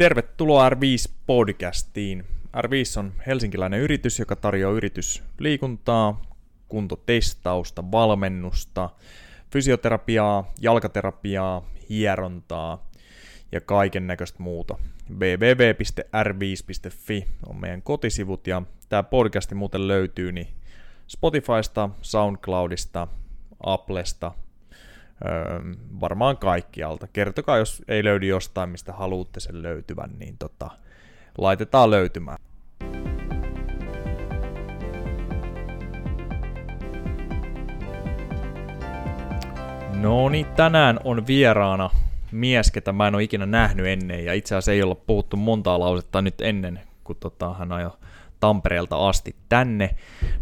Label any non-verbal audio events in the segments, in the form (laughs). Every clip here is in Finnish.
Tervetuloa R5-podcastiin. R5 on helsinkiläinen yritys, joka tarjoaa yritysliikuntaa, kuntotestausta, valmennusta, fysioterapiaa, jalkaterapiaa, hierontaa ja kaiken näköistä muuta. www.r5.fi on meidän kotisivut ja tämä podcasti muuten löytyy niin Spotifysta, Soundcloudista, Applesta, öö, varmaan kaikkialta. Kertokaa, jos ei löydy jostain, mistä haluatte sen löytyvän, niin tota, laitetaan löytymään. No niin, tänään on vieraana mies, ketä mä en ole ikinä nähnyt ennen, ja itse asiassa ei olla puhuttu montaa lausetta nyt ennen, kun tota, hän ajoi Tampereelta asti tänne.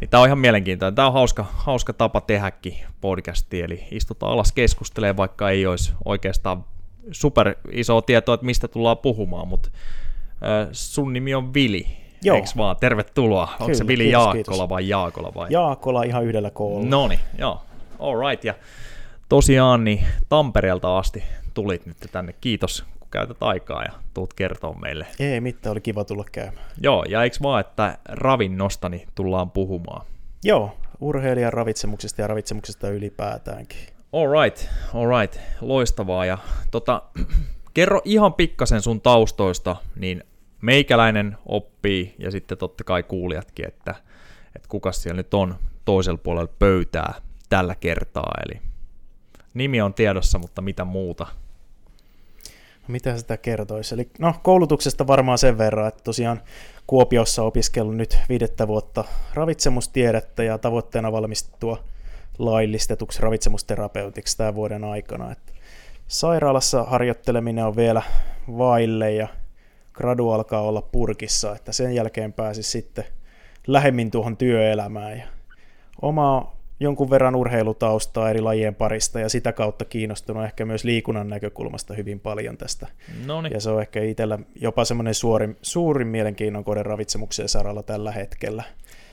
Niin tämä on ihan mielenkiintoinen. Tämä on hauska, hauska tapa tehdäkin podcasti, eli istutaan alas keskustelee, vaikka ei olisi oikeastaan super iso tietoa, että mistä tullaan puhumaan, mutta äh, sun nimi on Vili. Joo. Eiks vaan? Tervetuloa. Kyllä, Onko se Vili kiitos, Jaakkola kiitos. vai Jaakola vai? Jaakola ihan yhdellä koolla. No niin, joo. All right. Ja tosiaan niin Tampereelta asti tulit nyt tänne. Kiitos käytät aikaa ja tuut kertoa meille. Ei mitään, oli kiva tulla käymään. Joo, ja eikö vaan, että ravinnostani tullaan puhumaan? Joo, urheilijan ravitsemuksesta ja ravitsemuksesta ylipäätäänkin. All right, all right, loistavaa. Ja tota, (clears throat) kerro ihan pikkasen sun taustoista, niin meikäläinen oppii ja sitten totta kai kuulijatkin, että, että kuka siellä nyt on toisella puolella pöytää tällä kertaa. Eli nimi on tiedossa, mutta mitä muuta? Mitä sitä kertoisi? Eli no, koulutuksesta varmaan sen verran, että tosiaan Kuopiossa opiskellut nyt viidettä vuotta ravitsemustiedettä ja tavoitteena valmistua laillistetuksi ravitsemusterapeutiksi tämän vuoden aikana. Että sairaalassa harjoitteleminen on vielä vaille ja gradu alkaa olla purkissa, että sen jälkeen pääsi sitten lähemmin tuohon työelämään. Ja oma jonkun verran urheilutaustaa eri lajien parista ja sitä kautta kiinnostunut ehkä myös liikunnan näkökulmasta hyvin paljon tästä. Noniin. Ja se on ehkä itsellä jopa semmoinen suurin, suurin mielenkiinnon kohde ravitsemukseen saralla tällä hetkellä.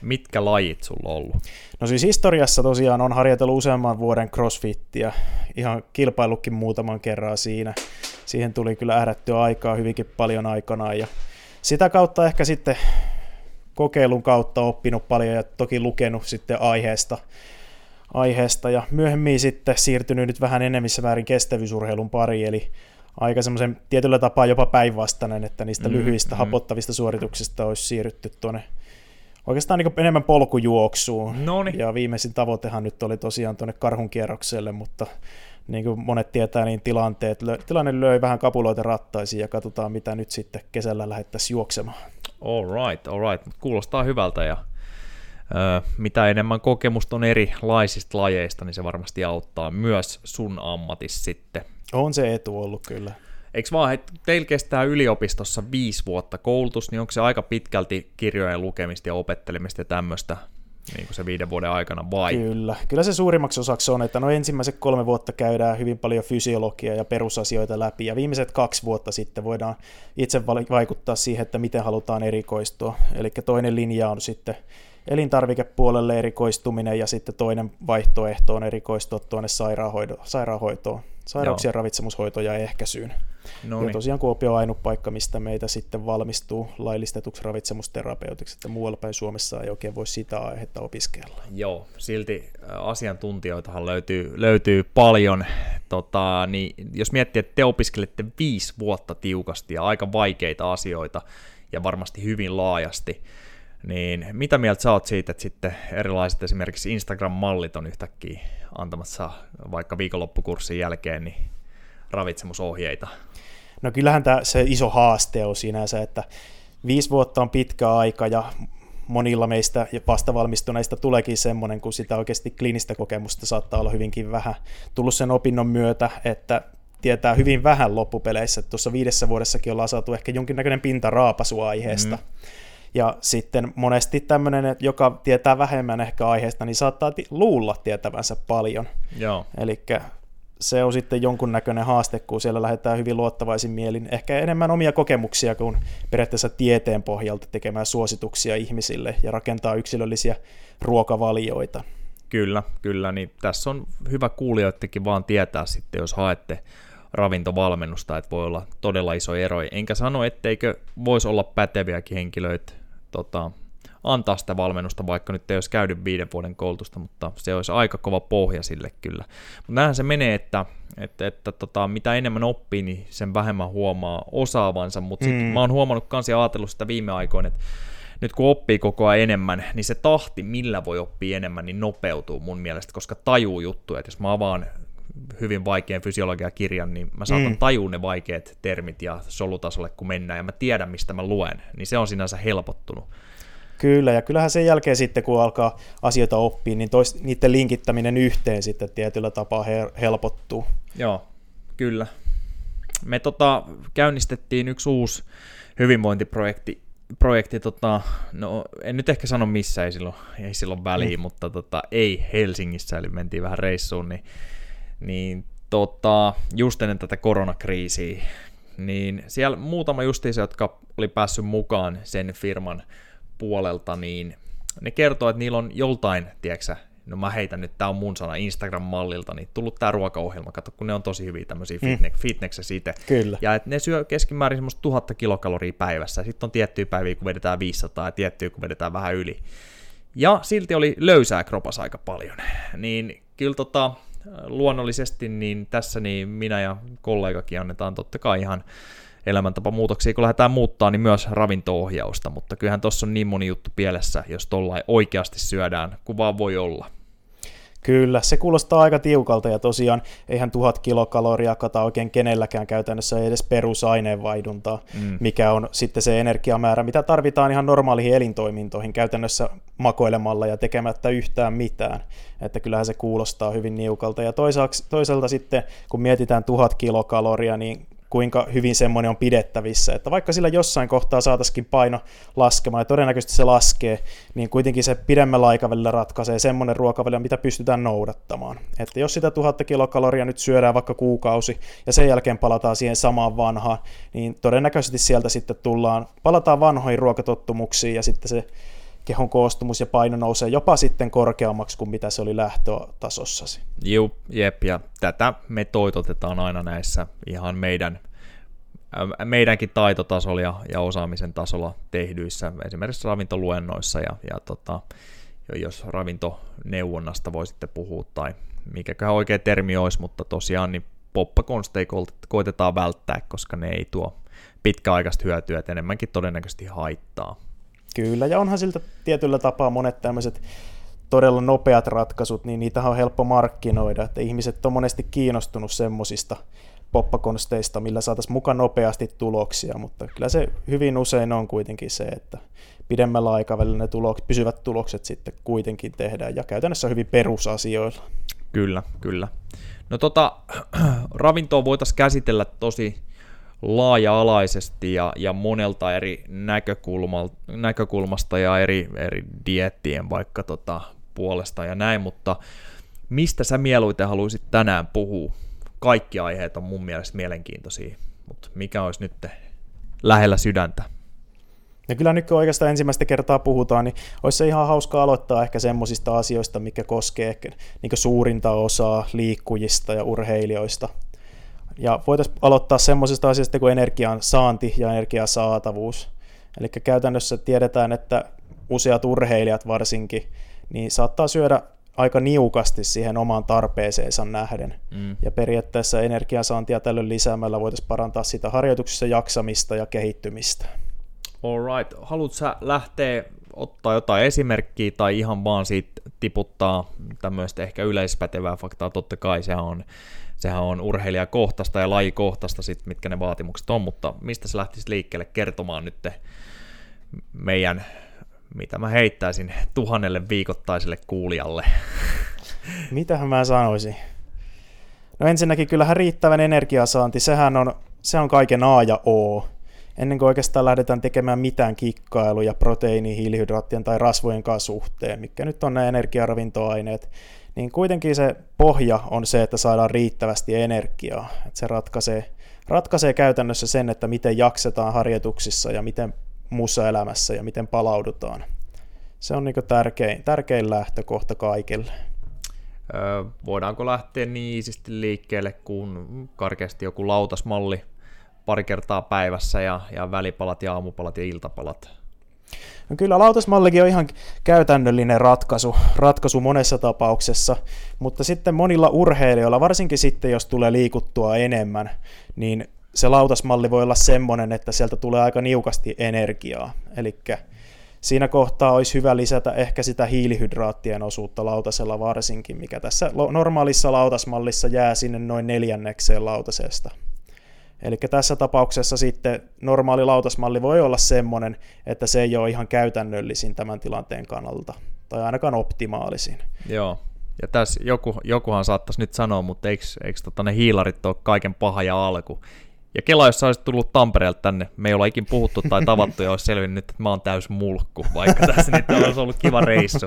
Mitkä lajit sulla on ollut? No siis historiassa tosiaan on harjoitellut useamman vuoden crossfittiä, ihan kilpaillukin muutaman kerran siinä. Siihen tuli kyllä ähdättyä aikaa hyvinkin paljon aikanaan ja sitä kautta ehkä sitten kokeilun kautta oppinut paljon ja toki lukenut sitten aiheesta aiheesta ja myöhemmin sitten siirtynyt nyt vähän enemmissä määrin kestävyysurheilun pariin, eli aika semmoisen tietyllä tapaa jopa päinvastainen, että niistä mm, lyhyistä mm. hapottavista suorituksista olisi siirrytty tuonne oikeastaan niin enemmän polkujuoksuun. Noni. Ja viimeisin tavoitehan nyt oli tosiaan tuonne karhunkierrokselle, mutta niin kuin monet tietää, niin tilanteet, tilanne löi vähän kapuloita rattaisiin ja katsotaan, mitä nyt sitten kesällä lähettäisiin juoksemaan. All right, all right. Kuulostaa hyvältä ja mitä enemmän kokemusta on erilaisista lajeista, niin se varmasti auttaa myös sun ammatissa sitten. On se etu ollut kyllä. Eikö vaan, että teillä kestää yliopistossa viisi vuotta koulutus, niin onko se aika pitkälti kirjojen lukemista ja opettelemista ja tämmöistä niin kuin se viiden vuoden aikana vai? Kyllä, kyllä se suurimmaksi osaksi on, että no ensimmäiset kolme vuotta käydään hyvin paljon fysiologiaa ja perusasioita läpi ja viimeiset kaksi vuotta sitten voidaan itse vaikuttaa siihen, että miten halutaan erikoistua. Eli toinen linja on sitten elintarvikepuolelle erikoistuminen ja sitten toinen vaihtoehto on erikoistua tuonne sairaanhoito, sairaanhoitoon, sairauksien Joo. ravitsemushoitoon ja ehkäisyyn. Noniin. Ja tosiaan Kuopio on ainut paikka, mistä meitä sitten valmistuu laillistetuksi ravitsemusterapeutiksi, että muualla päin Suomessa ei oikein voi sitä aihetta opiskella. Joo, silti asiantuntijoitahan löytyy, löytyy paljon. Tota, niin jos miettii, että te opiskelette viisi vuotta tiukasti ja aika vaikeita asioita ja varmasti hyvin laajasti, niin mitä mieltä sä oot siitä, että sitten erilaiset esimerkiksi Instagram-mallit on yhtäkkiä antamassa vaikka viikonloppukurssin jälkeen niin ravitsemusohjeita? No kyllähän tämä se iso haaste on sinänsä, että viisi vuotta on pitkä aika ja monilla meistä ja vastavalmistuneista tuleekin semmoinen, kun sitä oikeasti kliinistä kokemusta saattaa olla hyvinkin vähän tullut sen opinnon myötä, että tietää hyvin vähän loppupeleissä. Tuossa viidessä vuodessakin ollaan saatu ehkä jonkinnäköinen pintaraapasu aiheesta. Mm. Ja sitten monesti tämmöinen, joka tietää vähemmän ehkä aiheesta, niin saattaa luulla tietävänsä paljon. Eli se on sitten jonkunnäköinen haaste, kun siellä lähdetään hyvin luottavaisin mielin, ehkä enemmän omia kokemuksia kuin periaatteessa tieteen pohjalta tekemään suosituksia ihmisille ja rakentaa yksilöllisiä ruokavalioita. Kyllä, kyllä, niin tässä on hyvä kuulijoidenkin vaan tietää sitten, jos haette ravintovalmennusta, että voi olla todella iso ero. Enkä sano, etteikö voisi olla päteviäkin henkilöitä tota, antaa sitä valmennusta, vaikka nyt ei olisi käynyt viiden vuoden koulutusta, mutta se olisi aika kova pohja sille kyllä. Mutta näinhän se menee, että, että, että tota, mitä enemmän oppii, niin sen vähemmän huomaa osaavansa, mutta mm. sitten mä oon huomannut kans ja ajatellut sitä viime aikoina, että nyt kun oppii koko ajan enemmän, niin se tahti, millä voi oppia enemmän, niin nopeutuu mun mielestä, koska tajuu juttuja. Että jos mä avaan hyvin vaikean fysiologiakirjan, niin mä saatan mm. tajua ne vaikeat termit ja solutasolle, kun mennään, ja mä tiedän, mistä mä luen, niin se on sinänsä helpottunut. Kyllä, ja kyllähän sen jälkeen sitten, kun alkaa asioita oppia, niin tois, niiden linkittäminen yhteen sitten tietyllä tapaa helpottuu. Joo, kyllä. Me tota, käynnistettiin yksi uusi hyvinvointiprojekti, projekti, tota, no en nyt ehkä sano missä, ei silloin, ei silloin väliin, mm. mutta tota, ei Helsingissä, eli mentiin vähän reissuun, niin, niin tota, just ennen tätä koronakriisiä, niin siellä muutama justiisa, jotka oli päässyt mukaan sen firman puolelta, niin ne kertoo, että niillä on joltain, tiedätkö no mä heitän nyt, tää on mun sana Instagram-mallilta, niin tullut tää ruokaohjelma, kato kun ne on tosi hyviä tämmöisiä mm. fitne- fitnessä itse. Kyllä. Ja että ne syö keskimäärin semmoista tuhatta kilokaloria päivässä, sitten on tiettyjä päiviä, kun vedetään 500 ja tiettyjä, kun vedetään vähän yli. Ja silti oli löysää kropas aika paljon. Niin kyllä tota, luonnollisesti niin tässä niin minä ja kollegakin annetaan totta kai ihan elämäntapamuutoksia, kun lähdetään muuttaa, niin myös ravinto-ohjausta, mutta kyllähän tuossa on niin moni juttu pielessä, jos tuolla oikeasti syödään, kuin vaan voi olla. Kyllä, se kuulostaa aika tiukalta ja tosiaan eihän tuhat kilokaloria kata oikein kenelläkään käytännössä edes perusaineenvaihduntaa, mm. mikä on sitten se energiamäärä, mitä tarvitaan ihan normaaliin elintoimintoihin käytännössä makoilemalla ja tekemättä yhtään mitään. Että kyllähän se kuulostaa hyvin niukalta. Ja toisaalta sitten, kun mietitään tuhat kilokaloria, niin kuinka hyvin semmoinen on pidettävissä. Että vaikka sillä jossain kohtaa saataisiin paino laskemaan, ja todennäköisesti se laskee, niin kuitenkin se pidemmällä aikavälillä ratkaisee semmoinen ruokavalio, mitä pystytään noudattamaan. Että jos sitä tuhatta kilokaloria nyt syödään vaikka kuukausi, ja sen jälkeen palataan siihen samaan vanhaan, niin todennäköisesti sieltä sitten tullaan, palataan vanhoihin ruokatottumuksiin, ja sitten se kehon koostumus ja paino nousee jopa sitten korkeammaksi kuin mitä se oli lähtötasossasi. Juu, jep, ja tätä me toitotetaan aina näissä ihan meidän, meidänkin taitotasolla ja, ja osaamisen tasolla tehdyissä, esimerkiksi ravintoluennoissa, ja, ja tota, jos ravintoneuvonnasta voi sitten puhua, tai mikäköhän oikea termi olisi, mutta tosiaan niin poppakonsteja koitetaan välttää, koska ne ei tuo pitkäaikaista hyötyä, että enemmänkin todennäköisesti haittaa. Kyllä, ja onhan siltä tietyllä tapaa monet tämmöiset todella nopeat ratkaisut, niin niitä on helppo markkinoida, että ihmiset on monesti kiinnostunut semmoisista poppakonsteista, millä saataisiin mukaan nopeasti tuloksia, mutta kyllä se hyvin usein on kuitenkin se, että pidemmällä aikavälillä ne tulok, pysyvät tulokset sitten kuitenkin tehdään, ja käytännössä hyvin perusasioilla. Kyllä, kyllä. No tota, (clears throat) ravintoa voitaisiin käsitellä tosi laaja-alaisesti ja, ja monelta eri näkökulmasta ja eri, eri diettien vaikka tota puolesta ja näin, mutta mistä sä mieluiten haluaisit tänään puhua? Kaikki aiheet on mun mielestä mielenkiintoisia, mutta mikä olisi nyt lähellä sydäntä? Ja kyllä nyt kun oikeastaan ensimmäistä kertaa puhutaan, niin olisi se ihan hauska aloittaa ehkä semmoisista asioista, mikä koskee ehkä niin suurinta osaa liikkujista ja urheilijoista – ja voitaisiin aloittaa semmoisesta asiasta kuin energian saanti ja energian saatavuus. Eli käytännössä tiedetään, että useat urheilijat varsinkin, niin saattaa syödä aika niukasti siihen omaan tarpeeseensa nähden. Mm. Ja periaatteessa energiansaantia tällöin lisäämällä voitaisiin parantaa sitä harjoituksessa jaksamista ja kehittymistä. Alright. Haluatko sä lähteä ottaa jotain esimerkkiä tai ihan vaan siitä tiputtaa tämmöistä ehkä yleispätevää faktaa? Totta kai se on sehän on urheilijakohtaista ja lajikohtaista, sit, mitkä ne vaatimukset on, mutta mistä se lähtisi liikkeelle kertomaan nyt meidän, mitä mä heittäisin, tuhannelle viikoittaiselle kuulijalle? (laughs) Mitähän mä sanoisin? No ensinnäkin kyllähän riittävän energiasaanti, sehän on, se on kaiken A ja O. Ennen kuin oikeastaan lähdetään tekemään mitään kikkailuja proteiini, hiilihydraattien tai rasvojen kanssa suhteen, mikä nyt on ne energiaravintoaineet, niin kuitenkin se pohja on se, että saadaan riittävästi energiaa. Että se ratkaisee, ratkaisee käytännössä sen, että miten jaksetaan harjoituksissa ja miten muussa elämässä ja miten palaudutaan. Se on niin tärkein, tärkein lähtökohta kaikille. voidaanko lähteä niin liikkeelle kuin karkeasti joku lautasmalli pari kertaa päivässä ja, ja välipalat ja aamupalat ja iltapalat? No kyllä lautasmallikin on ihan käytännöllinen ratkaisu, ratkaisu monessa tapauksessa, mutta sitten monilla urheilijoilla, varsinkin sitten jos tulee liikuttua enemmän, niin se lautasmalli voi olla semmoinen, että sieltä tulee aika niukasti energiaa. Eli siinä kohtaa olisi hyvä lisätä ehkä sitä hiilihydraattien osuutta lautasella varsinkin, mikä tässä normaalissa lautasmallissa jää sinne noin neljännekseen lautasesta. Eli tässä tapauksessa sitten normaali lautasmalli voi olla semmoinen, että se ei ole ihan käytännöllisin tämän tilanteen kannalta, tai ainakaan optimaalisin. Joo, ja tässä joku, jokuhan saattaisi nyt sanoa, mutta eikö, eikö tota ne hiilarit ole kaiken paha ja alku? Ja Kela, jos olisit tullut Tampereelta tänne, me ei olla ikin puhuttu tai tavattu ja olisi selvinnyt, että mä oon täys mulkku, vaikka tässä nyt olisi ollut kiva reissu.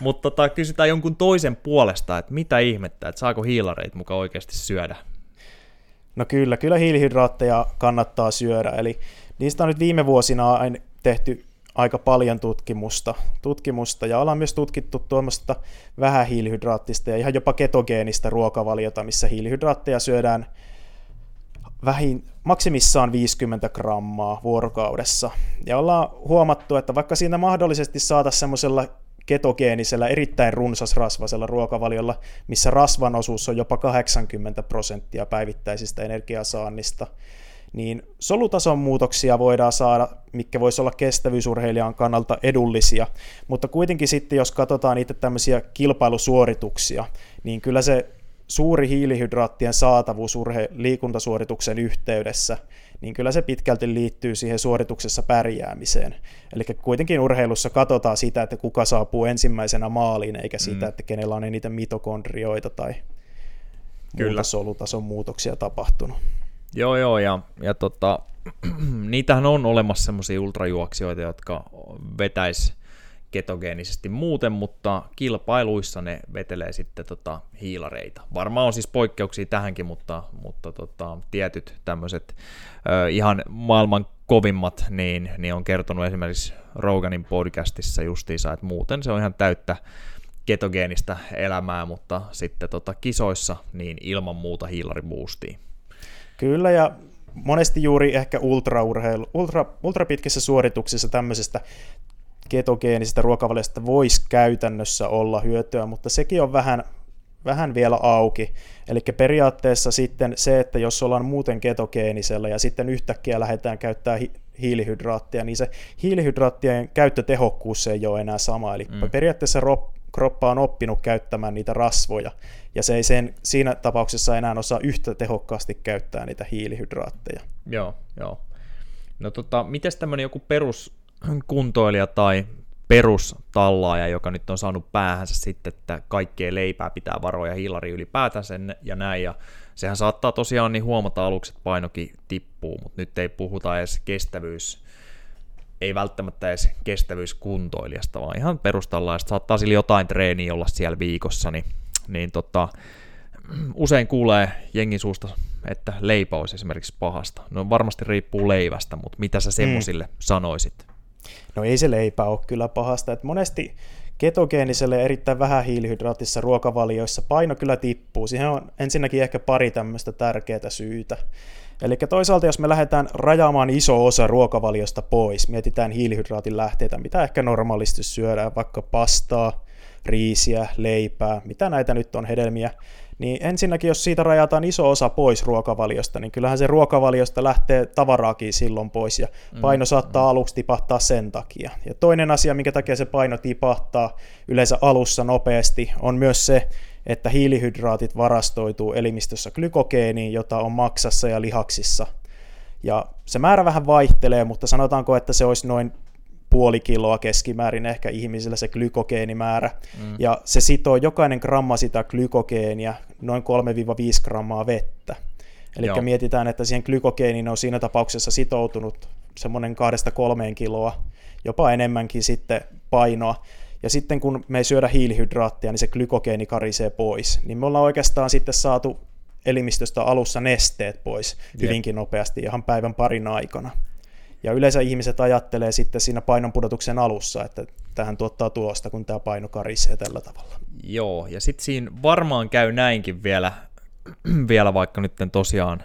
Mutta tota, kysytään jonkun toisen puolesta, että mitä ihmettä, että saako hiilareita mukaan oikeasti syödä? No kyllä, kyllä hiilihydraatteja kannattaa syödä, eli niistä on nyt viime vuosina tehty aika paljon tutkimusta, tutkimusta ja ollaan myös tutkittu tuommoista vähähiilihydraattista ja ihan jopa ketogeenistä ruokavaliota, missä hiilihydraatteja syödään vähin, maksimissaan 50 grammaa vuorokaudessa. Ja ollaan huomattu, että vaikka siinä mahdollisesti saata semmoisella ketogeenisellä, erittäin runsasrasvasella ruokavaliolla, missä rasvan osuus on jopa 80 prosenttia päivittäisistä energiasaannista, niin solutason muutoksia voidaan saada, mikä voisi olla kestävyysurheilijan kannalta edullisia, mutta kuitenkin sitten, jos katsotaan niitä tämmöisiä kilpailusuorituksia, niin kyllä se suuri hiilihydraattien saatavuus urhe- liikuntasuorituksen yhteydessä, niin kyllä se pitkälti liittyy siihen suorituksessa pärjäämiseen. Eli kuitenkin urheilussa katsotaan sitä, että kuka saapuu ensimmäisenä maaliin, eikä sitä, mm. että kenellä on eniten mitokondrioita tai kyllä. muuta solutason muutoksia tapahtunut. Joo, joo, ja, ja tota, (clears throat) niitähän on olemassa semmoisia ultrajuoksijoita, jotka vetäis ketogeenisesti muuten, mutta kilpailuissa ne vetelee sitten tota hiilareita. Varmaan on siis poikkeuksia tähänkin, mutta, mutta tota, tietyt tämmöiset ihan maailman kovimmat, niin, niin on kertonut esimerkiksi Roganin podcastissa justiinsa, että muuten se on ihan täyttä ketogeenistä elämää, mutta sitten tota kisoissa niin ilman muuta hiilariboostia. Kyllä, ja monesti juuri ehkä ultraurheilu, ultra, ultrapitkissä suorituksissa tämmöisestä ketogeenisestä ruokavaliosta voisi käytännössä olla hyötyä, mutta sekin on vähän, vähän vielä auki. Eli periaatteessa sitten se, että jos ollaan muuten ketogeenisellä ja sitten yhtäkkiä lähdetään käyttää hiilihydraattia, niin se hiilihydraattien käyttötehokkuus ei ole enää sama. Eli mm. periaatteessa kroppa on oppinut käyttämään niitä rasvoja, ja se ei sen, siinä tapauksessa enää osaa yhtä tehokkaasti käyttää niitä hiilihydraatteja. Joo, joo. No tota, miten tämmöinen joku perus kuntoilija tai perustallaaja, joka nyt on saanut päähänsä sitten, että kaikkea leipää pitää varoja hiilari ylipäätänsä ja näin, ja sehän saattaa tosiaan niin huomata aluksi, että painokin tippuu, mutta nyt ei puhuta edes kestävyys, ei välttämättä edes kestävyyskuntoilijasta, vaan ihan perustallaajasta, saattaa sillä jotain treeniä olla siellä viikossa, niin, niin tota, usein kuulee jengin suusta, että leipä olisi esimerkiksi pahasta. No varmasti riippuu leivästä, mutta mitä sä semmoisille mm. sanoisit? No ei se leipä ole kyllä pahasta. että monesti ketogeeniselle erittäin vähän hiilihydraattisissa ruokavalioissa paino kyllä tippuu. Siihen on ensinnäkin ehkä pari tämmöistä tärkeää syytä. Eli toisaalta jos me lähdetään rajaamaan iso osa ruokavaliosta pois, mietitään hiilihydraatin lähteitä, mitä ehkä normaalisti syödään, vaikka pastaa, riisiä, leipää, mitä näitä nyt on hedelmiä, niin ensinnäkin, jos siitä rajataan iso osa pois ruokavaliosta, niin kyllähän se ruokavaliosta lähtee tavaraakin silloin pois, ja mm, paino saattaa mm. aluksi tipahtaa sen takia. Ja toinen asia, minkä takia se paino tipahtaa yleensä alussa nopeasti, on myös se, että hiilihydraatit varastoituu elimistössä glykogeeniin, jota on maksassa ja lihaksissa. Ja se määrä vähän vaihtelee, mutta sanotaanko, että se olisi noin puoli kiloa keskimäärin ehkä ihmisillä se glykogeenimäärä, mm. ja se sitoo jokainen gramma sitä glykogeenia noin 3-5 grammaa vettä. Eli mietitään, että siihen glykogeeniin on siinä tapauksessa sitoutunut semmoinen 2-3 kiloa, jopa enemmänkin sitten painoa. Ja sitten kun me ei syödä hiilihydraattia, niin se glykogeeni karisee pois. Niin me ollaan oikeastaan sitten saatu elimistöstä alussa nesteet pois hyvinkin nopeasti ihan päivän parin aikana. Ja yleensä ihmiset ajattelee sitten siinä painonpudotuksen alussa, että tähän tuottaa tulosta, kun tämä paino karisee tällä tavalla. Joo, ja sitten siinä varmaan käy näinkin vielä, (clears throat) vielä vaikka nyt tosiaan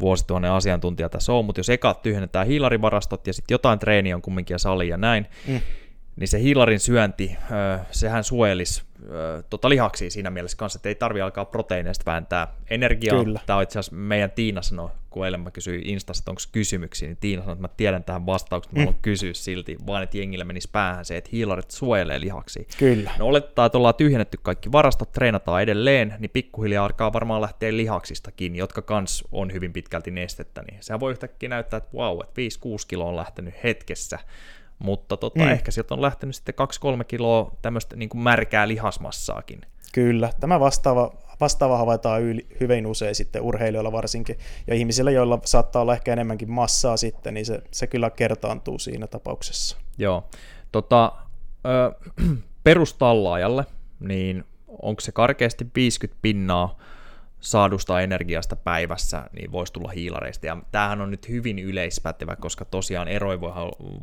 vuosituhannen asiantuntija tässä on, mutta jos eka tyhjennetään hiilarivarastot ja sitten jotain treeniä on kumminkin ja sali ja näin, mm niin se hiilarin syönti, sehän suojelisi tota lihaksia siinä mielessä kanssa, että ei tarvi alkaa proteiineista vääntää energiaa. Kyllä. Tämä on itse asiassa meidän Tiina sanoi, kun eilen mä kysyin Instasta, että onko kysymyksiä, niin Tiina sanoi, että mä tiedän tähän vastauksen, mä haluan mm. kysyä silti, vaan että jengille menisi päähän se, että hiilarit suojelee lihaksia. Kyllä. No oletetaan, että ollaan tyhjennetty kaikki varastot, treenataan edelleen, niin pikkuhiljaa alkaa varmaan lähteä lihaksistakin, jotka kans on hyvin pitkälti nestettä, niin sehän voi yhtäkkiä näyttää, että vau, että 5-6 kiloa on lähtenyt hetkessä mutta tota, mm. ehkä sieltä on lähtenyt sitten 2-3 kiloa tämmöistä niin kuin märkää lihasmassaakin. Kyllä, tämä vastaava, vastaava havaitaan yli, hyvin usein sitten urheilijoilla varsinkin, ja ihmisillä, joilla saattaa olla ehkä enemmänkin massaa sitten, niin se, se kyllä kertaantuu siinä tapauksessa. Joo, tota, ö, (clears throat) perustallaajalle, niin onko se karkeasti 50 pinnaa saadusta energiasta päivässä niin voisi tulla hiilareista. Ja tämähän on nyt hyvin yleispätevä, koska tosiaan eroja voi,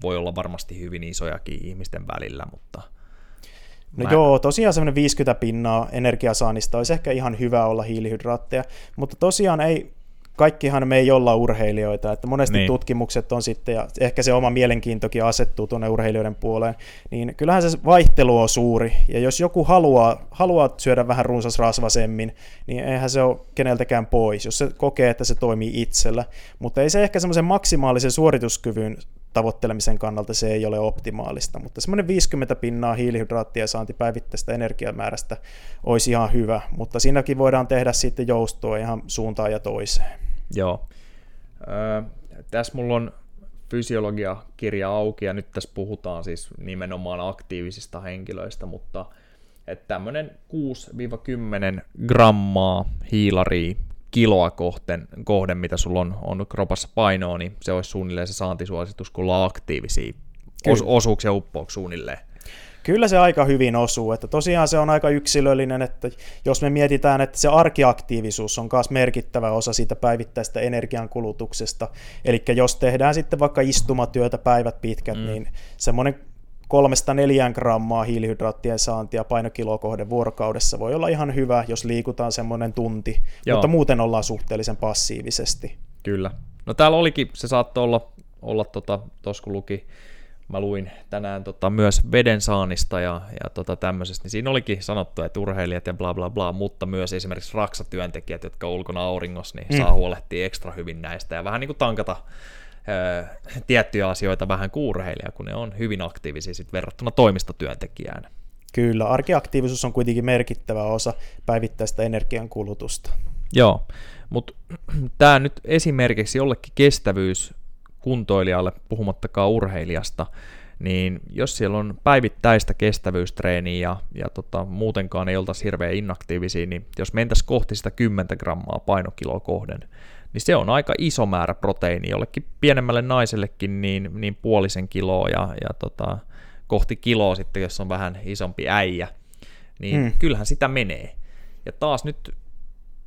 voi olla varmasti hyvin isojakin ihmisten välillä, mutta... No mä... joo, tosiaan semmoinen 50 pinnaa energiasaannista olisi ehkä ihan hyvä olla hiilihydraatteja, mutta tosiaan ei, kaikkihan me ei olla urheilijoita, että monesti niin. tutkimukset on sitten, ja ehkä se oma mielenkiintokin asettuu tuonne urheilijoiden puoleen, niin kyllähän se vaihtelu on suuri, ja jos joku haluaa, haluaa syödä vähän runsasrasvasemmin, niin eihän se ole keneltäkään pois, jos se kokee, että se toimii itsellä, mutta ei se ehkä semmoisen maksimaalisen suorituskyvyn tavoittelemisen kannalta se ei ole optimaalista, mutta semmoinen 50 pinnaa hiilihydraattia saanti päivittäistä energiamäärästä olisi ihan hyvä, mutta siinäkin voidaan tehdä sitten joustoa ihan suuntaan ja toiseen. Joo. Ö, tässä mulla on fysiologiakirja auki ja nyt tässä puhutaan siis nimenomaan aktiivisista henkilöistä, mutta että tämmöinen 6-10 grammaa hiilaria kiloa kohden, kohden mitä sulla on, on kropassa painoa, niin se olisi suunnilleen se saantisuositus, kun ollaan aktiivisia os, osuuksia uppoaksi suunnilleen. Kyllä se aika hyvin osuu, että tosiaan se on aika yksilöllinen, että jos me mietitään, että se arkiaktiivisuus on myös merkittävä osa siitä päivittäistä energiankulutuksesta, eli jos tehdään sitten vaikka istumatyötä päivät pitkät, mm. niin semmoinen kolmesta neljään grammaa hiilihydraattien saantia painokiloa kohden vuorokaudessa voi olla ihan hyvä, jos liikutaan semmoinen tunti, Joo. mutta muuten ollaan suhteellisen passiivisesti. Kyllä. No täällä olikin, se saattoi olla, olla tota, tos kun luki, mä luin tänään tota, myös veden saannista ja, ja tota, tämmöisestä, niin siinä olikin sanottu, että urheilijat ja bla bla bla, mutta myös esimerkiksi raksatyöntekijät, jotka on ulkona auringossa, niin mm. saa huolehtia ekstra hyvin näistä ja vähän niin kuin tankata tiettyjä asioita vähän kuurheilija, kun ne on hyvin aktiivisia sit verrattuna toimistotyöntekijään. Kyllä, arkiaktiivisuus on kuitenkin merkittävä osa päivittäistä energiankulutusta. Joo, mutta (clears throat) tämä nyt esimerkiksi jollekin kestävyys kuntoilijalle, puhumattakaan urheilijasta, niin jos siellä on päivittäistä kestävyystreeniä ja, ja tota, muutenkaan ei oltaisi hirveän inaktiivisia, niin jos mentäisiin kohti sitä 10 grammaa painokiloa kohden, niin se on aika iso määrä proteiini jollekin pienemmälle naisellekin niin, niin puolisen kiloa ja, ja tota, kohti kiloa sitten, jos on vähän isompi äijä, niin hmm. kyllähän sitä menee. Ja taas nyt,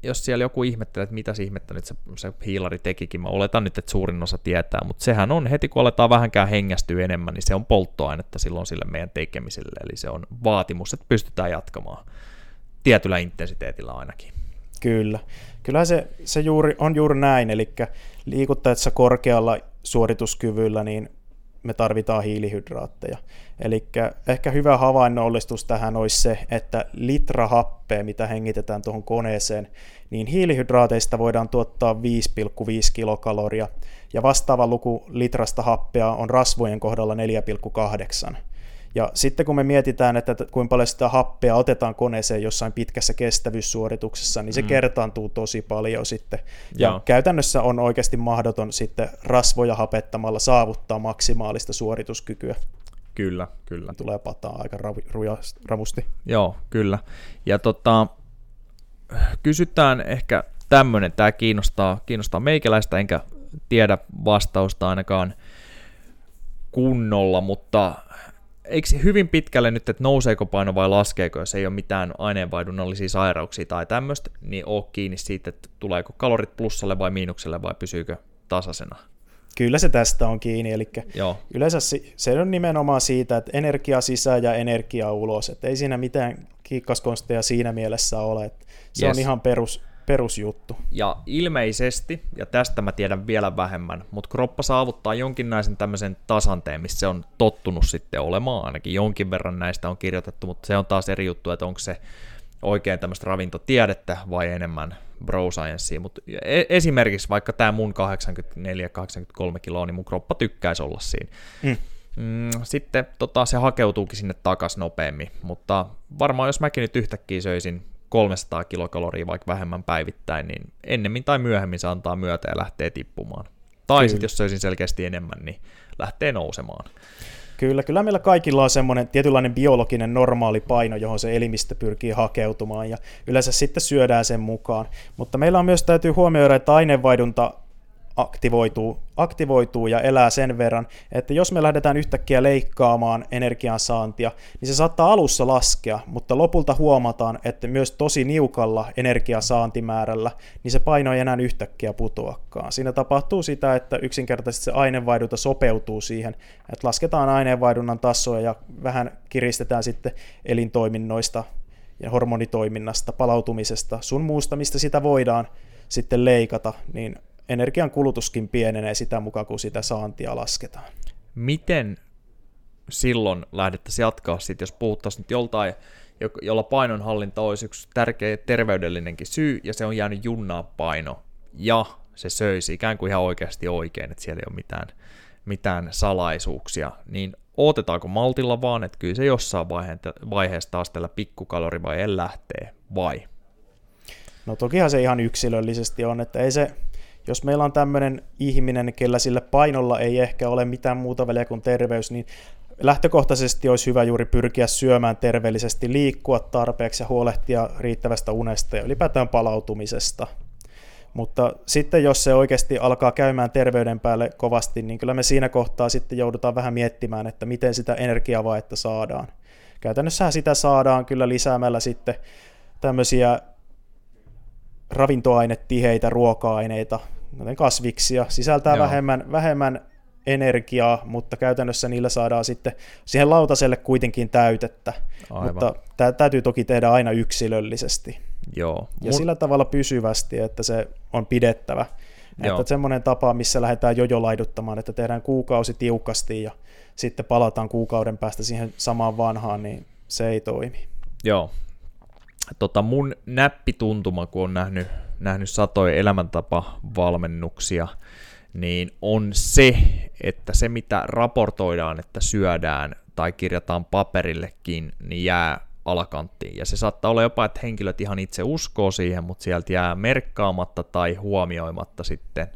jos siellä joku ihmettelee, että mitä ihmettä nyt se, se hiilari tekikin, mä oletan nyt, että suurin osa tietää, mutta sehän on heti, kun aletaan vähänkään hengästyä enemmän, niin se on polttoainetta silloin sille meidän tekemiselle, eli se on vaatimus, että pystytään jatkamaan tietyllä intensiteetillä ainakin. Kyllä. Kyllä se, se juuri, on juuri näin, eli liikuttaessa korkealla suorituskyvyllä, niin me tarvitaan hiilihydraatteja. Eli ehkä hyvä havainnollistus tähän olisi se, että litra happea, mitä hengitetään tuohon koneeseen, niin hiilihydraateista voidaan tuottaa 5,5 kilokaloria, ja vastaava luku litrasta happea on rasvojen kohdalla 4,8. Ja sitten kun me mietitään, että kuinka paljon sitä happea otetaan koneeseen jossain pitkässä kestävyyssuorituksessa, niin se mm. kertaantuu tosi paljon sitten. Ja Joo. käytännössä on oikeasti mahdoton sitten rasvoja hapettamalla saavuttaa maksimaalista suorituskykyä. Kyllä, kyllä. Tulee pataa aika rav- ravusti. Joo, kyllä. Ja tota, kysytään ehkä tämmöinen, tämä kiinnostaa, kiinnostaa meikäläistä, enkä tiedä vastausta ainakaan kunnolla, mutta eikö hyvin pitkälle nyt, että nouseeko paino vai laskeeko, jos ei ole mitään aineenvaihdunnallisia sairauksia tai tämmöistä, niin ole kiinni siitä, että tuleeko kalorit plussalle vai miinukselle vai pysyykö tasaisena? Kyllä se tästä on kiinni, eli Joo. yleensä se on nimenomaan siitä, että energia sisään ja energia ulos, että ei siinä mitään kikkaskonsteja siinä mielessä ole, että se yes. on ihan perus, perusjuttu. Ja ilmeisesti, ja tästä mä tiedän vielä vähemmän, mutta kroppa saavuttaa jonkinlaisen tämmöisen tasanteen, missä se on tottunut sitten olemaan, ainakin jonkin verran näistä on kirjoitettu, mutta se on taas eri juttu, että onko se oikein tämmöistä ravintotiedettä vai enemmän bro sciencea, mutta e- esimerkiksi vaikka tämä mun 84-83 kiloa, niin mun kroppa tykkäisi olla siinä. Mm. Mm, sitten tota, se hakeutuukin sinne takas nopeammin, mutta varmaan jos mäkin nyt yhtäkkiä söisin 300 kilokaloria vaikka vähemmän päivittäin, niin ennemmin tai myöhemmin se antaa myötä ja lähtee tippumaan. Tai sitten jos söisin selkeästi enemmän, niin lähtee nousemaan. Kyllä, kyllä meillä kaikilla on semmoinen tietynlainen biologinen normaali paino, johon se elimistö pyrkii hakeutumaan ja yleensä sitten syödään sen mukaan. Mutta meillä on myös täytyy huomioida, että aineenvaihdunta aktivoituu, aktivoituu ja elää sen verran, että jos me lähdetään yhtäkkiä leikkaamaan energiansaantia, niin se saattaa alussa laskea, mutta lopulta huomataan, että myös tosi niukalla energiasaantimäärällä, niin se paino ei enää yhtäkkiä putoakaan. Siinä tapahtuu sitä, että yksinkertaisesti se aineenvaihdunta sopeutuu siihen, että lasketaan aineenvaihdunnan tasoa ja vähän kiristetään sitten elintoiminnoista ja hormonitoiminnasta, palautumisesta, sun muusta, mistä sitä voidaan sitten leikata, niin energian kulutuskin pienenee sitä mukaan, kun sitä saantia lasketaan. Miten silloin lähdettäisiin jatkaa sitten, jos puhuttaisiin nyt joltain, jolla painonhallinta olisi yksi tärkeä terveydellinenkin syy, ja se on jäänyt junnaa paino, ja se söisi ikään kuin ihan oikeasti oikein, että siellä ei ole mitään, mitään salaisuuksia, niin ootetaanko maltilla vaan, että kyllä se jossain vaiheessa taas tällä pikkukalori vai lähtee, vai? No tokihan se ihan yksilöllisesti on, että ei se, jos meillä on tämmöinen ihminen, kellä sillä painolla ei ehkä ole mitään muuta väliä kuin terveys, niin lähtökohtaisesti olisi hyvä juuri pyrkiä syömään terveellisesti, liikkua tarpeeksi ja huolehtia riittävästä unesta ja ylipäätään palautumisesta. Mutta sitten jos se oikeasti alkaa käymään terveyden päälle kovasti, niin kyllä me siinä kohtaa sitten joudutaan vähän miettimään, että miten sitä energiavaetta saadaan. Käytännössähän sitä saadaan kyllä lisäämällä sitten tämmöisiä ravintoainetiheitä ruoka-aineita, kuten kasviksia, sisältää vähemmän, vähemmän energiaa, mutta käytännössä niillä saadaan sitten siihen lautaselle kuitenkin täytettä. Aivan. Mutta tämä täytyy toki tehdä aina yksilöllisesti. Joo. Ja Mun... sillä tavalla pysyvästi, että se on pidettävä. Joo. Että semmoinen tapa, missä lähdetään jojolaiduttamaan, että tehdään kuukausi tiukasti ja sitten palataan kuukauden päästä siihen samaan vanhaan, niin se ei toimi. Joo, tota mun näppituntuma, kun on nähnyt, nähnyt satoja elämäntapa-valmennuksia, niin on se, että se mitä raportoidaan, että syödään tai kirjataan paperillekin, niin jää alakanttiin. Ja se saattaa olla jopa, että henkilöt ihan itse uskoo siihen, mutta sieltä jää merkkaamatta tai huomioimatta sitten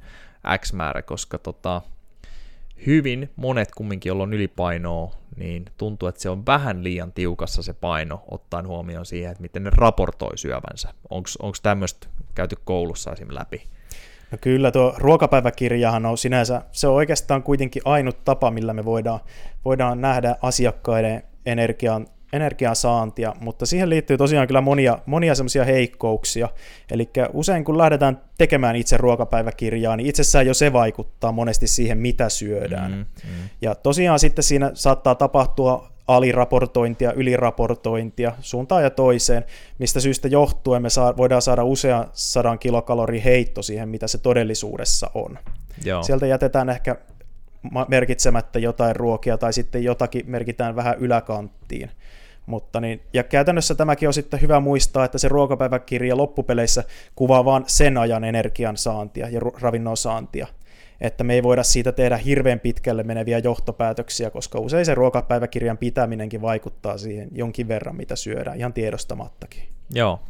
X määrä, koska tota, hyvin monet kumminkin, joilla on ylipainoa, niin tuntuu, että se on vähän liian tiukassa se paino, ottaen huomioon siihen, että miten ne raportoi syövänsä. Onko tämmöistä käyty koulussa esim. läpi? No kyllä, tuo ruokapäiväkirjahan on sinänsä, se on oikeastaan kuitenkin ainut tapa, millä me voidaan, voidaan nähdä asiakkaiden energian energiansaantia, mutta siihen liittyy tosiaan kyllä monia, monia semmoisia heikkouksia. Eli usein kun lähdetään tekemään itse ruokapäiväkirjaa, niin itsessään jo se vaikuttaa monesti siihen, mitä syödään. Mm, mm. Ja tosiaan sitten siinä saattaa tapahtua aliraportointia, yliraportointia suuntaan ja toiseen, mistä syystä johtuen me saa, voidaan saada usean sadan kilokalorin heitto siihen, mitä se todellisuudessa on. Joo. Sieltä jätetään ehkä merkitsemättä jotain ruokia tai sitten jotakin merkitään vähän yläkanttiin. Mutta niin, ja käytännössä tämäkin on sitten hyvä muistaa, että se ruokapäiväkirja loppupeleissä kuvaa vain sen ajan energian saantia ja ravinnon saantia. Että me ei voida siitä tehdä hirveän pitkälle meneviä johtopäätöksiä, koska usein se ruokapäiväkirjan pitäminenkin vaikuttaa siihen jonkin verran, mitä syödään, ihan tiedostamattakin. Joo.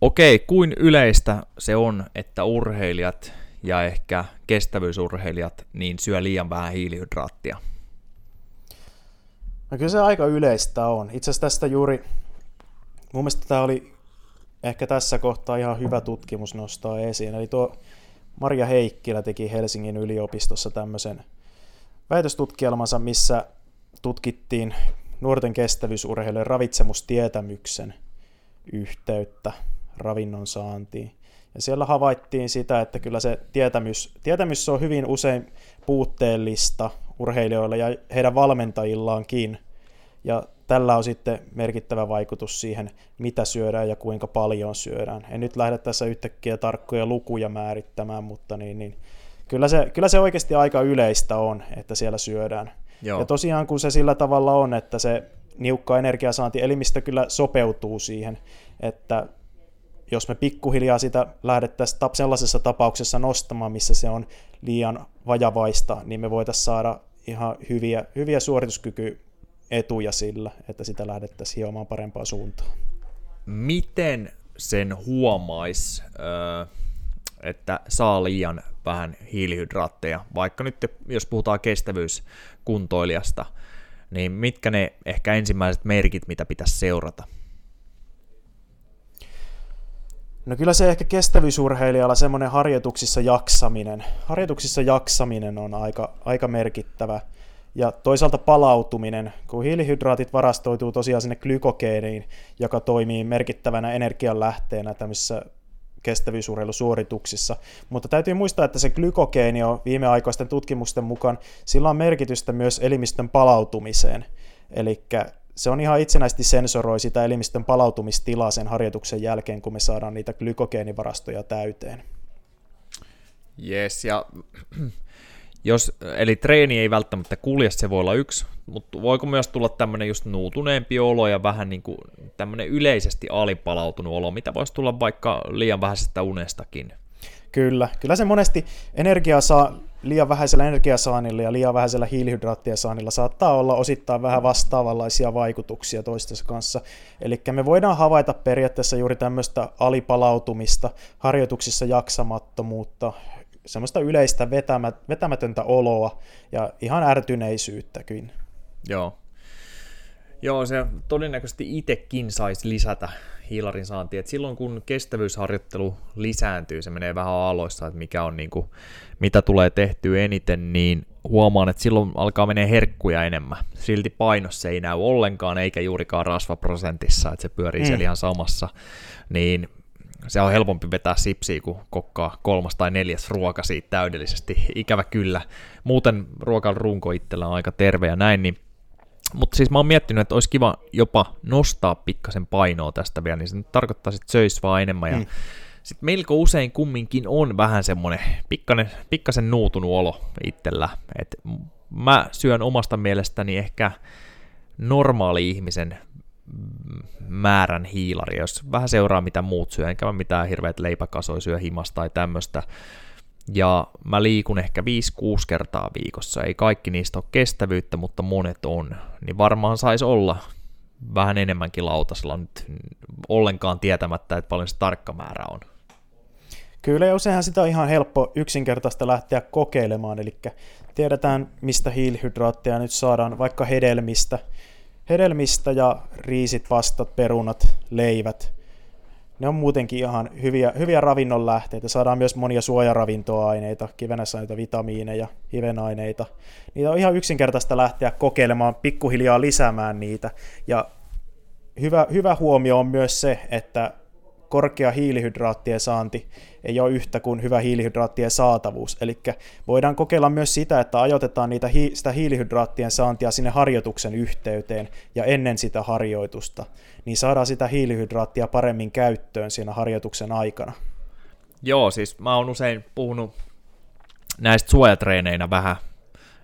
Okei, kuin yleistä se on, että urheilijat ja ehkä kestävyysurheilijat niin syö liian vähän hiilihydraattia? No kyllä se aika yleistä on. Itse asiassa tästä juuri, mun mielestä tämä oli ehkä tässä kohtaa ihan hyvä tutkimus nostaa esiin. Eli tuo Maria Heikkilä teki Helsingin yliopistossa tämmöisen väitöstutkielmansa, missä tutkittiin nuorten kestävyysurheilijoiden ravitsemustietämyksen yhteyttä ravinnon saantiin. Ja siellä havaittiin sitä, että kyllä se tietämys, tietämys on hyvin usein puutteellista urheilijoilla ja heidän valmentajillaankin. Ja tällä on sitten merkittävä vaikutus siihen, mitä syödään ja kuinka paljon syödään. En nyt lähde tässä yhtäkkiä tarkkoja lukuja määrittämään, mutta niin, niin, kyllä, se, kyllä se oikeasti aika yleistä on, että siellä syödään. Joo. Ja tosiaan kun se sillä tavalla on, että se niukka energiasaanti elimistö kyllä sopeutuu siihen, että jos me pikkuhiljaa sitä lähdettäisiin sellaisessa tapauksessa nostamaan, missä se on liian vajavaista, niin me voitaisiin saada ihan hyviä, hyviä suorituskykyetuja sillä, että sitä lähdettäisiin hiomaan parempaan suuntaan. Miten sen huomaisi, että saa liian vähän hiilihydraatteja, vaikka nyt jos puhutaan kestävyyskuntoilijasta, niin mitkä ne ehkä ensimmäiset merkit, mitä pitäisi seurata? No kyllä se ehkä kestävyysurheilijalla semmoinen harjoituksissa jaksaminen. Harjoituksissa jaksaminen on aika, aika merkittävä. Ja toisaalta palautuminen, kun hiilihydraatit varastoituu tosiaan sinne glykogeeniin, joka toimii merkittävänä energianlähteenä tämmöisissä kestävyysurheilusuorituksissa. Mutta täytyy muistaa, että se glykogeeni on viimeaikoisten tutkimusten mukaan, sillä on merkitystä myös elimistön palautumiseen. Eli se on ihan itsenäisesti sensoroi sitä elimistön palautumistilaa sen harjoituksen jälkeen, kun me saadaan niitä glykogeenivarastoja täyteen. Yes, ja (clears throat) jos, eli treeni ei välttämättä kulje, se voi olla yksi, mutta voiko myös tulla tämmöinen just nuutuneempi olo ja vähän niin kuin tämmöinen yleisesti alipalautunut olo, mitä voisi tulla vaikka liian vähäisestä unestakin? Kyllä, kyllä se monesti energiaa saa liian vähäisellä energiasaannilla ja liian vähäisellä hiilihydraattien saannilla saattaa olla osittain vähän vastaavanlaisia vaikutuksia toistensa kanssa. Eli me voidaan havaita periaatteessa juuri tämmöistä alipalautumista, harjoituksissa jaksamattomuutta, semmoista yleistä vetämätöntä oloa ja ihan ärtyneisyyttäkin. Joo. Joo, se todennäköisesti itsekin saisi lisätä hiilarin saanti. Et silloin kun kestävyysharjoittelu lisääntyy, se menee vähän aloissa, että mikä on niin kuin, mitä tulee tehtyä eniten, niin huomaan, että silloin alkaa menee herkkuja enemmän. Silti painossa ei näy ollenkaan, eikä juurikaan rasvaprosentissa, että se pyörii mm. siellä ihan samassa. Niin se on helpompi vetää sipsiä, kuin kokkaa kolmas tai neljäs ruoka siitä täydellisesti. Ikävä kyllä. Muuten ruokan runko itsellä on aika terve ja näin, niin mutta siis mä oon miettinyt, että olisi kiva jopa nostaa pikkasen painoa tästä vielä, niin se nyt tarkoittaa, että söisi vaan enemmän. Ja mm. sitten melko usein kumminkin on vähän semmoinen pikkasen, pikkasen nuutunut olo itsellä. Et mä syön omasta mielestäni ehkä normaali ihmisen määrän hiilari, jos vähän seuraa mitä muut syö, enkä mä mitään hirveät leipäkasoja syö himasta tai tämmöistä ja mä liikun ehkä 5-6 kertaa viikossa. Ei kaikki niistä ole kestävyyttä, mutta monet on. Niin varmaan saisi olla vähän enemmänkin lautasella nyt ollenkaan tietämättä, että paljon se tarkka määrä on. Kyllä, ja useinhan sitä on ihan helppo yksinkertaista lähteä kokeilemaan, eli tiedetään, mistä hiilihydraatteja nyt saadaan, vaikka hedelmistä, hedelmistä ja riisit, pastat, perunat, leivät, ne on muutenkin ihan hyviä, hyviä ravinnon lähteitä. Saadaan myös monia suojaravintoaineita, kivenäsaineita, vitamiineja, hivenaineita. Niitä on ihan yksinkertaista lähteä kokeilemaan, pikkuhiljaa lisäämään niitä. Ja hyvä, hyvä huomio on myös se, että korkea hiilihydraattien saanti ei ole yhtä kuin hyvä hiilihydraattien saatavuus. Eli voidaan kokeilla myös sitä, että ajoitetaan niitä, sitä hiilihydraattien saantia sinne harjoituksen yhteyteen ja ennen sitä harjoitusta, niin saadaan sitä hiilihydraattia paremmin käyttöön siinä harjoituksen aikana. Joo, siis mä oon usein puhunut näistä suojatreeneinä vähän,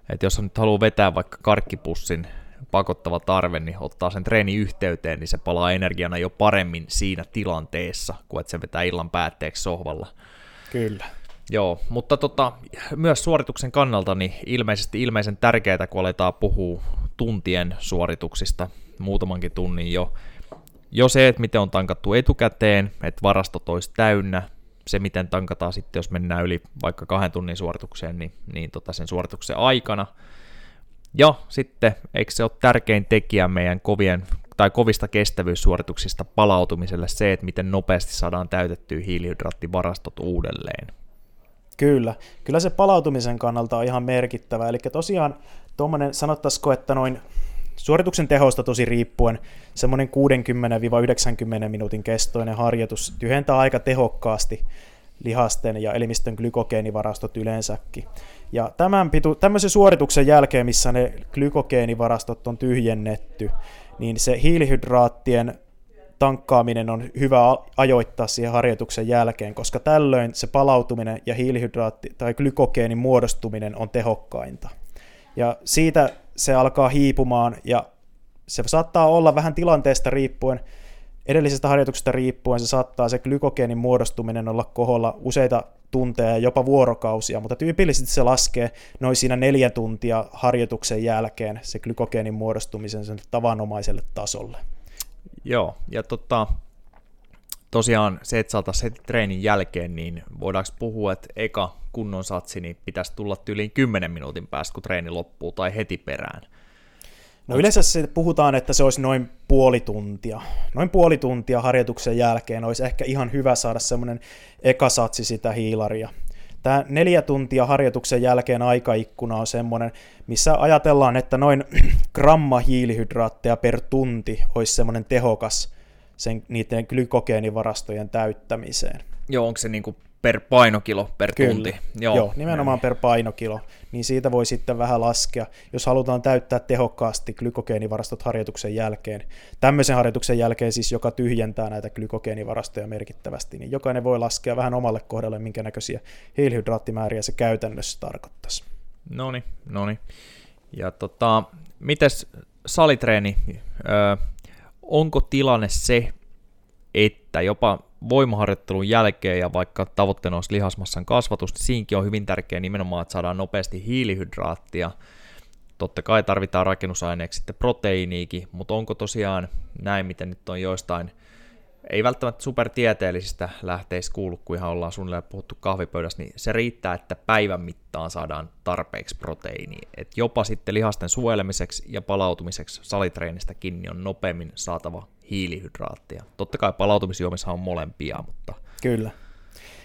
että jos on nyt haluaa vetää vaikka karkkipussin pakottava tarve, niin ottaa sen treeni yhteyteen, niin se palaa energiana jo paremmin siinä tilanteessa, kuin että se vetää illan päätteeksi sohvalla. Kyllä. Joo, mutta tota, myös suorituksen kannalta niin ilmeisesti ilmeisen tärkeää, kun aletaan puhua tuntien suorituksista muutamankin tunnin jo. Jo se, että miten on tankattu etukäteen, että varastot olisi täynnä, se miten tankataan sitten, jos mennään yli vaikka kahden tunnin suoritukseen, niin, niin tota sen suorituksen aikana – ja sitten, eikö se ole tärkein tekijä meidän kovien tai kovista kestävyyssuorituksista palautumiselle se, että miten nopeasti saadaan täytettyä hiilihydraattivarastot uudelleen? Kyllä, kyllä se palautumisen kannalta on ihan merkittävä. Eli tosiaan tuommoinen, sanottaisiko, että noin suorituksen tehosta tosi riippuen, semmoinen 60-90 minuutin kestoinen harjoitus tyhjentää aika tehokkaasti lihasten ja elimistön glykogeenivarastot yleensäkin. Ja tämän pitu, tämmöisen suorituksen jälkeen, missä ne glykogeenivarastot on tyhjennetty, niin se hiilihydraattien tankkaaminen on hyvä ajoittaa siihen harjoituksen jälkeen, koska tällöin se palautuminen ja hiilihydraatti tai glykogeenin muodostuminen on tehokkainta. Ja siitä se alkaa hiipumaan ja se saattaa olla vähän tilanteesta riippuen, edellisestä harjoituksesta riippuen se saattaa se glykogeenin muodostuminen olla koholla useita tunteja ja jopa vuorokausia, mutta tyypillisesti se laskee noin siinä neljä tuntia harjoituksen jälkeen se glykogeenin muodostumisen sen tavanomaiselle tasolle. Joo, ja tota, tosiaan se, että saataisiin heti treenin jälkeen, niin voidaanko puhua, että eka kunnon satsi niin pitäisi tulla tyyliin 10 minuutin päästä, kun treeni loppuu, tai heti perään? No yleensä se puhutaan, että se olisi noin puoli tuntia. Noin puoli tuntia harjoituksen jälkeen olisi ehkä ihan hyvä saada semmoinen ekasatsi sitä hiilaria. Tämä neljä tuntia harjoituksen jälkeen aikaikkuna on semmoinen, missä ajatellaan, että noin (clears throat) gramma hiilihydraatteja per tunti olisi semmoinen tehokas sen, niiden glykogeenivarastojen täyttämiseen. Joo, onko se niin kuin per painokilo per Kyllä. tunti. Joo, Joo nimenomaan per painokilo. Niin siitä voi sitten vähän laskea, jos halutaan täyttää tehokkaasti glykogeenivarastot harjoituksen jälkeen. Tämmöisen harjoituksen jälkeen siis, joka tyhjentää näitä glykogeenivarastoja merkittävästi, niin jokainen voi laskea vähän omalle kohdalle, minkä näköisiä hiilihydraattimääriä se käytännössä tarkoittaisi. No niin, no niin. Ja tota, mites salitreeni, öö, onko tilanne se, että jopa voimaharjoittelun jälkeen ja vaikka tavoitteena olisi lihasmassan kasvatus, niin siinkin on hyvin tärkeää nimenomaan, että saadaan nopeasti hiilihydraattia. Totta kai tarvitaan rakennusaineeksi sitten proteiiniikin, mutta onko tosiaan näin, miten nyt on joistain, ei välttämättä supertieteellisistä lähteistä kuulu, kun ihan ollaan suunnilleen puhuttu kahvipöydässä, niin se riittää, että päivän mittaan saadaan tarpeeksi proteiiniä. Et jopa sitten lihasten suojelemiseksi ja palautumiseksi salitreenistä kiinni on nopeammin saatava hiilihydraattia. Totta kai palautumisjuomissa on molempia, mutta... Kyllä.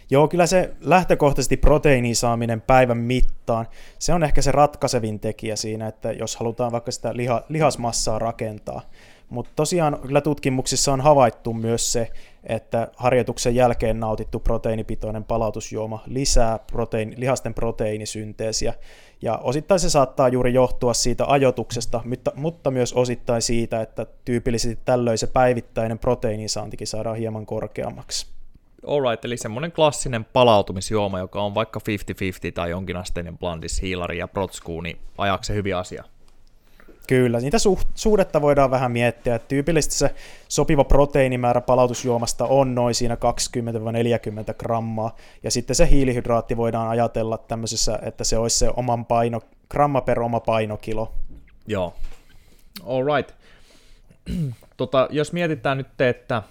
Joo, kyllä se lähtökohtaisesti proteiinin saaminen päivän mittaan, se on ehkä se ratkaisevin tekijä siinä, että jos halutaan vaikka sitä liha, lihasmassaa rakentaa. Mutta tosiaan kyllä tutkimuksissa on havaittu myös se, että harjoituksen jälkeen nautittu proteiinipitoinen palautusjuoma lisää proteiini, lihasten proteiinisynteesiä. Ja osittain se saattaa juuri johtua siitä ajotuksesta, mutta, mutta myös osittain siitä, että tyypillisesti tällöin se päivittäinen proteiinisaantikin saadaan hieman korkeammaksi. Alright, eli semmoinen klassinen palautumisjuoma, joka on vaikka 50-50 tai jonkinasteinen blandis, hiilari ja protskuu, niin ajaksi hyvin asia. Kyllä, niitä suht, suhdetta voidaan vähän miettiä. Että tyypillisesti se sopiva proteiinimäärä palautusjuomasta on noin siinä 20-40 grammaa, ja sitten se hiilihydraatti voidaan ajatella tämmöisessä, että se olisi se oman paino, gramma per oma painokilo. Joo, all right. (clears throat) tota, jos mietitään nyt, että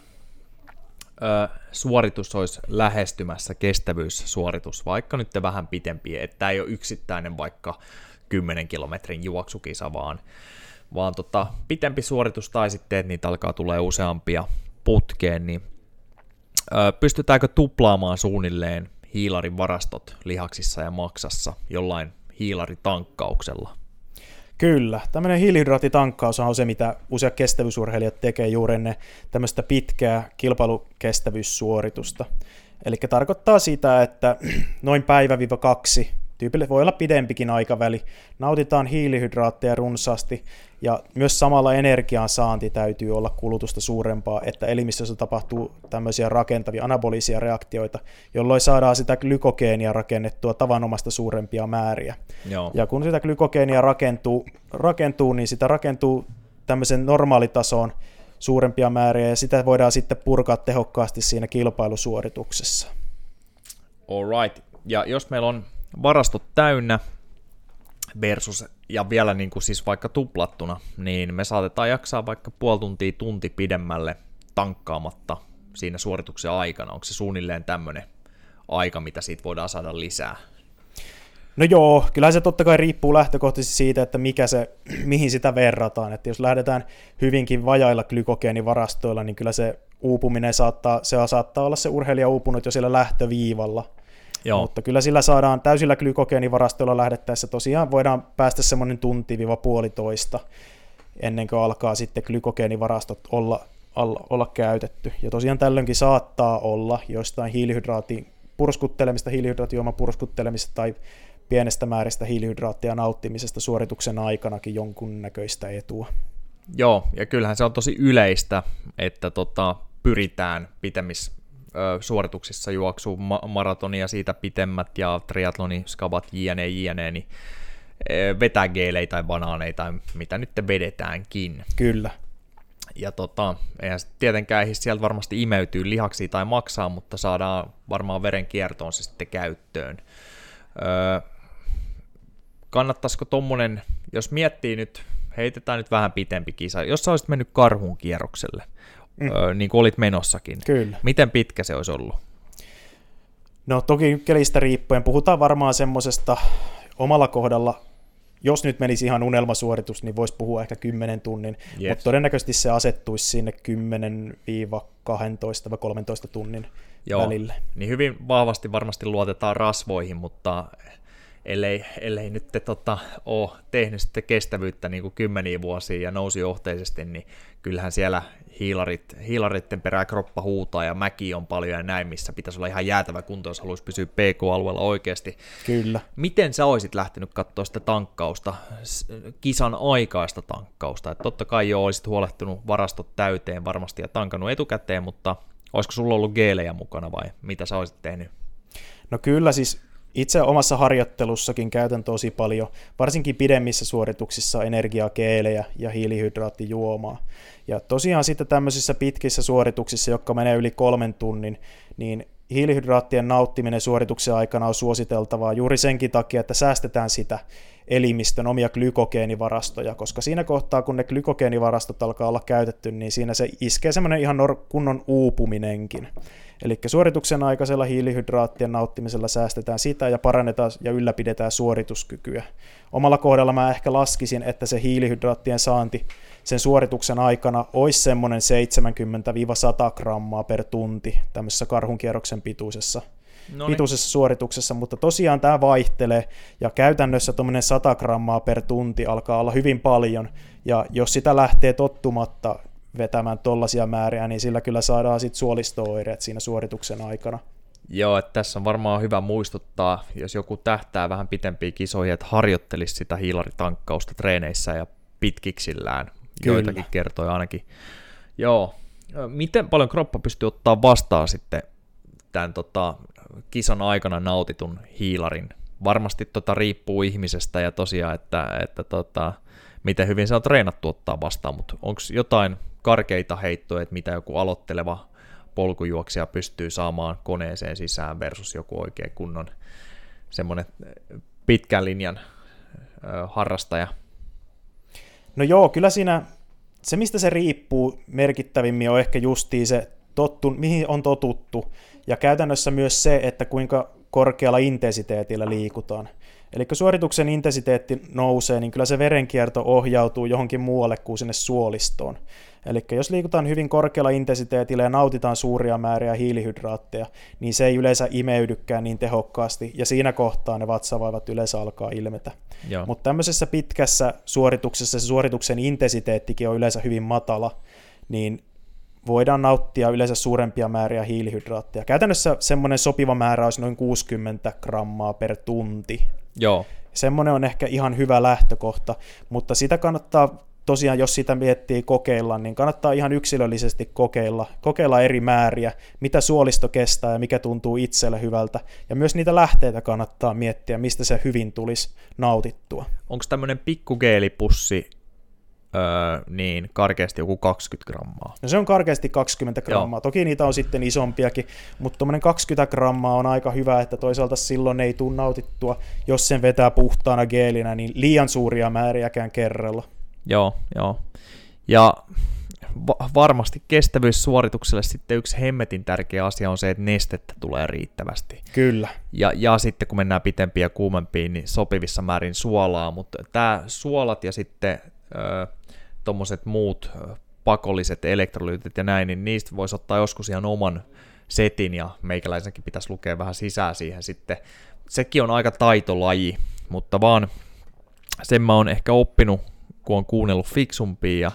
ö, suoritus olisi lähestymässä kestävyyssuoritus, vaikka nyt vähän pitempi, että ei ole yksittäinen vaikka 10 kilometrin juoksukisa, vaan, vaan tota, pitempi suoritus tai sitten, että niitä alkaa tulee useampia putkeen, niin ö, pystytäänkö tuplaamaan suunnilleen hiilarin varastot lihaksissa ja maksassa jollain hiilaritankkauksella? Kyllä, tämmöinen hiilihydraattitankkaus on se, mitä useat kestävyysurheilijat tekee juuri ennen tämmöistä pitkää kilpailukestävyyssuoritusta. Eli tarkoittaa sitä, että (clears throat) noin päivä-kaksi Tyypille voi olla pidempikin aikaväli. Nautitaan hiilihydraatteja runsaasti ja myös samalla energian saanti täytyy olla kulutusta suurempaa, että elimistössä tapahtuu tämmöisiä rakentavia anabolisia reaktioita, jolloin saadaan sitä glykogeenia rakennettua tavanomasta suurempia määriä. Joo. Ja kun sitä glykogeenia rakentuu, rakentuu, niin sitä rakentuu tämmöisen normaalitasoon suurempia määriä ja sitä voidaan sitten purkaa tehokkaasti siinä kilpailusuorituksessa. All right. Ja jos meillä on varastot täynnä versus, ja vielä niin kuin siis vaikka tuplattuna, niin me saatetaan jaksaa vaikka puoli tuntia, tunti pidemmälle tankkaamatta siinä suorituksen aikana. Onko se suunnilleen tämmöinen aika, mitä siitä voidaan saada lisää? No joo, kyllä se totta kai riippuu lähtökohtaisesti siitä, että mikä se, (clears throat) mihin sitä verrataan. Että jos lähdetään hyvinkin vajailla glykogeenivarastoilla, niin kyllä se uupuminen saattaa, se saattaa olla se urheilija uupunut jo siellä lähtöviivalla. Joo. Mutta kyllä sillä saadaan täysillä glykogeenivarastoilla lähdettäessä tosiaan voidaan päästä semmoinen tunti-puolitoista ennen kuin alkaa sitten glykogeenivarastot olla, olla, olla käytetty. Ja tosiaan tällöinkin saattaa olla jostain hiilihydraatin purskuttelemista, hiilihydraattijuoman purskuttelemista tai pienestä määristä hiilihydraattia nauttimisesta suorituksen aikanakin jonkunnäköistä etua. Joo, ja kyllähän se on tosi yleistä, että tota, pyritään pitemmissä suorituksissa juoksuu ma- maratonia siitä pitemmät ja triatloni, skabat, jne, jne, niin vetää geelejä tai banaaneita tai mitä nyt vedetäänkin. Kyllä. Ja tota, eihän tietenkään ehdi sieltä varmasti imeytyy lihaksi tai maksaa, mutta saadaan varmaan verenkiertoon se sitten käyttöön. Öö, kannattaisiko tuommoinen, jos miettii nyt, heitetään nyt vähän pitempi kisa, jos sä olisit mennyt karhun kierrokselle, mm. öö, niin kuin olit menossakin, Kyllä. miten pitkä se olisi ollut? No toki kelistä riippuen, puhutaan varmaan semmoisesta omalla kohdalla, jos nyt menisi ihan unelmasuoritus, niin voisi puhua ehkä 10 tunnin, yes. mutta todennäköisesti se asettuisi sinne 10-12 vai 13 tunnin Joo, välille. Niin hyvin vahvasti varmasti luotetaan rasvoihin, mutta ellei, ellei nyt te, tota, ole tehnyt sitten kestävyyttä niin kuin kymmeniä vuosia ja nousi johteisesti, niin kyllähän siellä hiilarit, hiilaritten perää kroppa huutaa ja mäki on paljon ja näin, missä pitäisi olla ihan jäätävä kunto, jos haluaisi pysyä PK-alueella oikeasti. Kyllä. Miten sä olisit lähtenyt katsoa sitä tankkausta, kisan aikaista tankkausta? Et totta kai jo olisit huolehtunut varastot täyteen varmasti ja tankannut etukäteen, mutta olisiko sulla ollut geelejä mukana vai mitä sä olisit tehnyt? No kyllä siis itse omassa harjoittelussakin käytän tosi paljon, varsinkin pidemmissä suorituksissa energiakeelejä ja hiilihydraattijuomaa. Ja tosiaan sitten tämmöisissä pitkissä suorituksissa, jotka menee yli kolmen tunnin, niin hiilihydraattien nauttiminen suorituksen aikana on suositeltavaa juuri senkin takia, että säästetään sitä elimistön omia glykogeenivarastoja, koska siinä kohtaa, kun ne glykogeenivarastot alkaa olla käytetty, niin siinä se iskee semmoinen ihan kunnon uupuminenkin. Eli suorituksen aikaisella hiilihydraattien nauttimisella säästetään sitä ja parannetaan ja ylläpidetään suorituskykyä. Omalla kohdalla mä ehkä laskisin, että se hiilihydraattien saanti sen suorituksen aikana olisi semmoinen 70-100 grammaa per tunti tämmöisessä karhunkierroksen pituisessa Noniin. pituisessa suorituksessa, mutta tosiaan tämä vaihtelee, ja käytännössä tuommoinen 100 grammaa per tunti alkaa olla hyvin paljon, ja jos sitä lähtee tottumatta vetämään tollaisia määriä, niin sillä kyllä saadaan sitten suolistooireet siinä suorituksen aikana. Joo, että tässä on varmaan hyvä muistuttaa, jos joku tähtää vähän pitempiin kisoihin, että harjoittelisi sitä hiilaritankkausta treeneissä ja pitkiksillään. Kyllä. Joitakin kertoja ainakin. Joo. Miten paljon kroppa pystyy ottaa vastaan sitten tämän tota, kisan aikana nautitun hiilarin? Varmasti tota riippuu ihmisestä ja tosiaan, että, että tota, miten hyvin se on treenattu ottaa vastaan, mutta onko jotain karkeita heittoja, että mitä joku aloitteleva polkujuoksija pystyy saamaan koneeseen sisään versus joku oikein kunnon semmoinen pitkän linjan harrastaja? No joo, kyllä siinä se, mistä se riippuu merkittävimmin, on ehkä justiin se, tottu, mihin on totuttu, ja käytännössä myös se, että kuinka korkealla intensiteetillä liikutaan. Eli kun suorituksen intensiteetti nousee, niin kyllä se verenkierto ohjautuu johonkin muualle kuin sinne suolistoon. Eli jos liikutaan hyvin korkealla intensiteetillä ja nautitaan suuria määriä hiilihydraatteja, niin se ei yleensä imeydykään niin tehokkaasti, ja siinä kohtaa ne vatsavaivat yleensä alkaa ilmetä. Mutta tämmöisessä pitkässä suorituksessa se suorituksen intensiteettikin on yleensä hyvin matala, niin voidaan nauttia yleensä suurempia määriä hiilihydraatteja. Käytännössä semmoinen sopiva määrä olisi noin 60 grammaa per tunti. Joo. Semmoinen on ehkä ihan hyvä lähtökohta, mutta sitä kannattaa tosiaan, jos sitä miettii kokeilla, niin kannattaa ihan yksilöllisesti kokeilla, kokeilla eri määriä, mitä suolisto kestää ja mikä tuntuu itselle hyvältä. Ja myös niitä lähteitä kannattaa miettiä, mistä se hyvin tulisi nautittua. Onko tämmöinen pikkugeelipussi öö, niin karkeasti joku 20 grammaa. No se on karkeasti 20 grammaa. Joo. Toki niitä on sitten isompiakin, mutta tuommoinen 20 grammaa on aika hyvä, että toisaalta silloin ei tule nautittua, jos sen vetää puhtaana geelinä, niin liian suuria määriäkään kerralla. Joo, joo. Ja va- varmasti kestävyyssuoritukselle sitten yksi hemmetin tärkeä asia on se, että nestettä tulee riittävästi. Kyllä. Ja, ja sitten kun mennään pitempiin ja kuumempiin, niin sopivissa määrin suolaa, mutta tämä suolat ja sitten tuommoiset muut pakolliset elektrolyytit ja näin, niin niistä voisi ottaa joskus ihan oman setin ja meikäläisenkin pitäisi lukea vähän sisään siihen sitten. Sekin on aika taitolaji, mutta vaan sen mä oon ehkä oppinut, kun on kuunnellut fiksumpia ja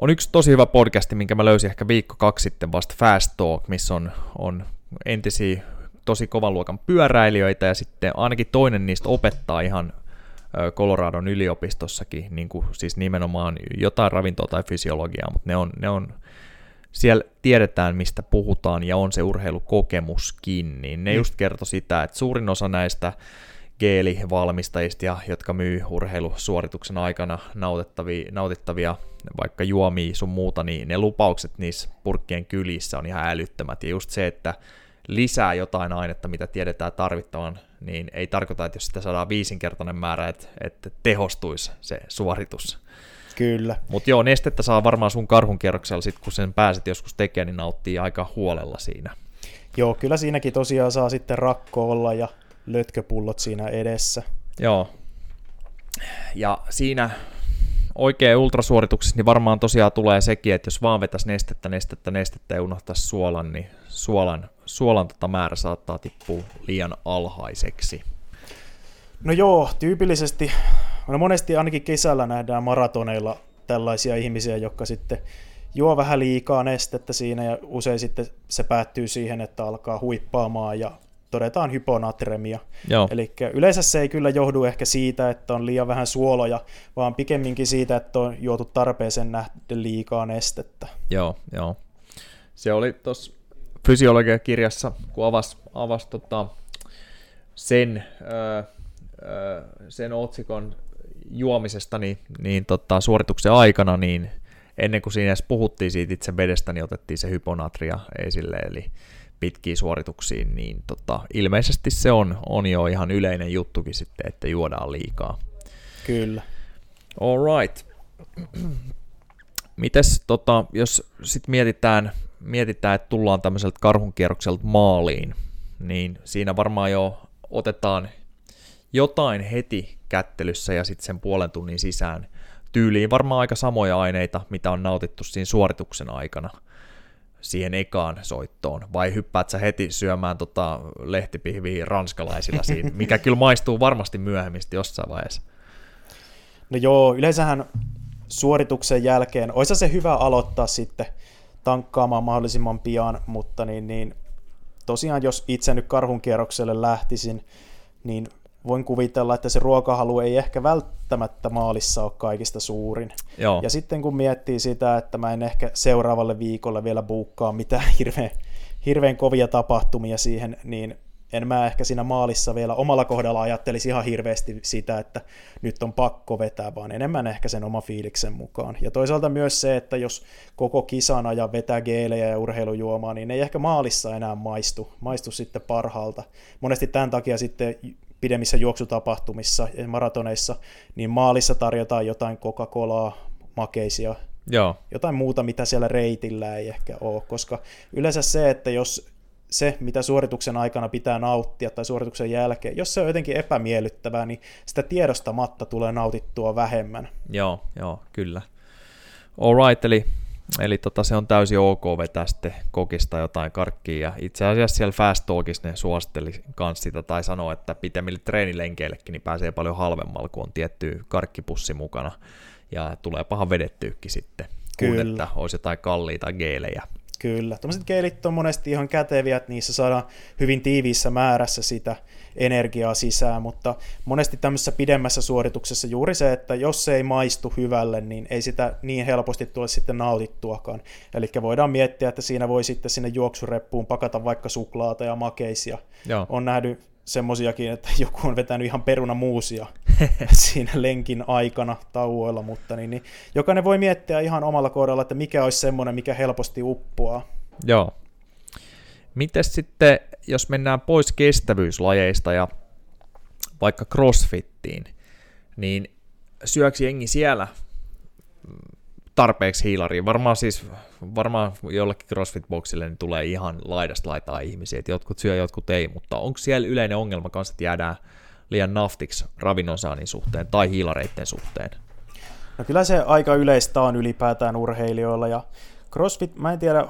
on yksi tosi hyvä podcasti, minkä mä löysin ehkä viikko kaksi sitten vasta Fast Talk, missä on, on entisiä tosi kovan luokan pyöräilijöitä ja sitten ainakin toinen niistä opettaa ihan Coloradon yliopistossakin, niin kuin, siis nimenomaan jotain ravintoa tai fysiologiaa, mutta ne on, ne on siellä tiedetään, mistä puhutaan ja on se urheilukokemuskin, niin ne mm. just kertoi sitä, että suurin osa näistä geelivalmistajista, ja, jotka myy urheilusuorituksen aikana nautittavia, nautittavia vaikka juomia sun muuta, niin ne lupaukset niissä purkkien kylissä on ihan älyttömät. Ja just se, että lisää jotain ainetta, mitä tiedetään tarvittavan, niin ei tarkoita, että jos sitä saadaan viisinkertainen määrä, että, että tehostuisi se suoritus. Kyllä. Mutta joo, nestettä saa varmaan sun karhun kierroksella, sit kun sen pääset joskus tekemään, niin nauttii aika huolella siinä. Joo, kyllä siinäkin tosiaan saa sitten rakko olla ja lötköpullot siinä edessä. Joo. Ja siinä oikein ultrasuorituksessa niin varmaan tosiaan tulee sekin, että jos vaan vetäisi nestettä, nestettä, nestettä ja unohtaisi suolan, niin suolan, suolan tota määrä saattaa tippua liian alhaiseksi. No joo, tyypillisesti, no monesti ainakin kesällä nähdään maratoneilla tällaisia ihmisiä, jotka sitten juo vähän liikaa nestettä siinä ja usein sitten se päättyy siihen, että alkaa huippaamaan ja todetaan hyponatremia. Eli yleensä se ei kyllä johdu ehkä siitä, että on liian vähän suoloja, vaan pikemminkin siitä, että on juotu tarpeeseen nähdä liikaa nestettä. Joo, joo. Se oli tuossa fysiologiakirjassa, kun avasi avas tota sen, öö, öö, sen otsikon juomisesta niin, niin tota, suorituksen aikana, niin ennen kuin siinä edes puhuttiin siitä itse vedestä, niin otettiin se hyponatria esille, eli pitkiin suorituksiin, niin tota, ilmeisesti se on, on jo ihan yleinen juttukin sitten, että juodaan liikaa. Kyllä. All right. (clears throat) Mites, tota, jos sitten mietitään, mietitään, että tullaan tämmöiseltä karhunkierrokselta maaliin, niin siinä varmaan jo otetaan jotain heti kättelyssä ja sitten sen puolen tunnin sisään tyyliin varmaan aika samoja aineita, mitä on nautittu siinä suorituksen aikana – siihen ekaan soittoon, vai hyppäät sä heti syömään tota lehtipihviä ranskalaisilla siinä, (laughs) mikä kyllä maistuu varmasti myöhemmin jossain vaiheessa? No joo, yleensähän suorituksen jälkeen, olisi se hyvä aloittaa sitten tankkaamaan mahdollisimman pian, mutta niin, niin tosiaan jos itse nyt karhun kierrokselle lähtisin, niin voin kuvitella, että se ruokahalu ei ehkä välttämättä maalissa ole kaikista suurin. Joo. Ja sitten kun miettii sitä, että mä en ehkä seuraavalle viikolle vielä buukkaa mitään (laughs) hirveän, hirveän kovia tapahtumia siihen, niin en mä ehkä siinä maalissa vielä omalla kohdalla ajattelisi ihan hirveästi sitä, että nyt on pakko vetää, vaan enemmän ehkä sen oma fiiliksen mukaan. Ja toisaalta myös se, että jos koko kisan ajan vetää geelejä ja urheilujuomaa, niin ei ehkä maalissa enää maistu, maistu sitten parhaalta. Monesti tämän takia sitten pidemmissä juoksutapahtumissa ja maratoneissa, niin maalissa tarjotaan jotain Coca-Colaa, makeisia, Joo. jotain muuta, mitä siellä reitillä ei ehkä ole, koska yleensä se, että jos se, mitä suorituksen aikana pitää nauttia tai suorituksen jälkeen, jos se on jotenkin epämiellyttävää, niin sitä tiedostamatta tulee nautittua vähemmän. Joo, joo, kyllä. Alright, eli Eli tota, se on täysin ok vetää sitten kokista jotain karkkia. Ja itse asiassa siellä Fast Talkissa ne suositteli kans sitä tai sanoo, että pitemmille treenilenkeillekin niin pääsee paljon halvemmalla, kun on tietty karkkipussi mukana. Ja tulee pahan vedettyykin sitten, Kyllä. kun että olisi jotain kalliita geelejä. Kyllä. Tuommoiset geelit on monesti ihan käteviä, että niissä saadaan hyvin tiiviissä määrässä sitä energiaa sisään, mutta monesti tämmöisessä pidemmässä suorituksessa juuri se, että jos se ei maistu hyvälle, niin ei sitä niin helposti tule sitten nautittuakaan. Eli voidaan miettiä, että siinä voi sitten sinne juoksureppuun pakata vaikka suklaata ja makeisia. Joo. On nähnyt semmosiakin, että (laughs) joku on vetänyt ihan perunamuusia (laughs) siinä lenkin aikana tauoilla, mutta niin, niin, jokainen voi miettiä ihan omalla kohdalla, että mikä olisi semmoinen, mikä helposti uppoaa. Joo. Mites sitten, jos mennään pois kestävyyslajeista ja vaikka crossfittiin, niin syöksi jengi siellä tarpeeksi hiilariin. Varmaan siis, varmaan jollekin CrossFit-boksille niin tulee ihan laidasta laitaa ihmisiä, että jotkut syö, jotkut ei, mutta onko siellä yleinen ongelma kanssa, että jäädään liian naftiksi ravinnonsaannin suhteen tai hiilareiden suhteen? No kyllä se aika yleistä on ylipäätään urheilijoilla ja CrossFit, mä en tiedä,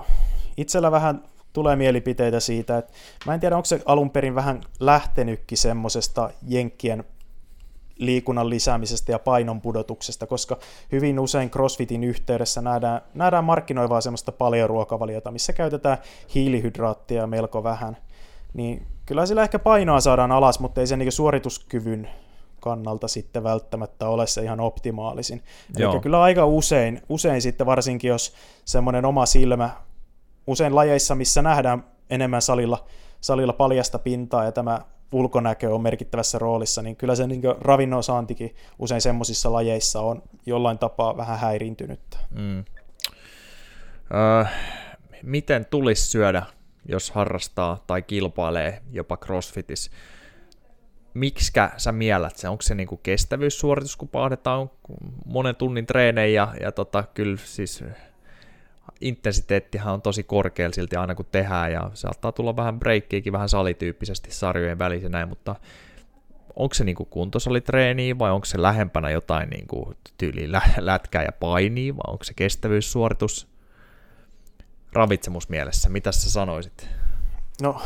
itsellä vähän tulee mielipiteitä siitä, että mä en tiedä, onko se alun perin vähän lähtenytkin semmoisesta Jenkkien liikunnan lisäämisestä ja painon pudotuksesta, koska hyvin usein CrossFitin yhteydessä nähdään, nähdään markkinoivaa semmoista paljon ruokavaliota, missä käytetään hiilihydraattia melko vähän. niin kyllä sillä ehkä painoa saadaan alas, mutta ei se niin suorituskyvyn kannalta sitten välttämättä ole se ihan optimaalisin. Eli kyllä aika usein, usein sitten varsinkin, jos semmoinen oma silmä, usein lajeissa, missä nähdään enemmän salilla, salilla paljasta pintaa ja tämä ulkonäkö on merkittävässä roolissa, niin kyllä se niin ravinnon saantikin usein semmoisissa lajeissa on jollain tapaa vähän häiriintynyttä. Mm. Öö, miten tulisi syödä, jos harrastaa tai kilpailee jopa crossfitissä? Miksikä sä miellät se? Onko se niinku kestävyyssuoritus, kun pahdetaan monen tunnin treenejä ja, ja tota, kyllä siis intensiteettihan on tosi korkealla silti aina kun tehdään ja saattaa tulla vähän breikkiäkin vähän salityyppisesti sarjojen välissä näin, mutta onko se niinku kuntosalitreeniä vai onko se lähempänä jotain niinku tyyliin lätkää ja painia vai onko se kestävyyssuoritus ravitsemusmielessä? Mitä sä sanoisit? No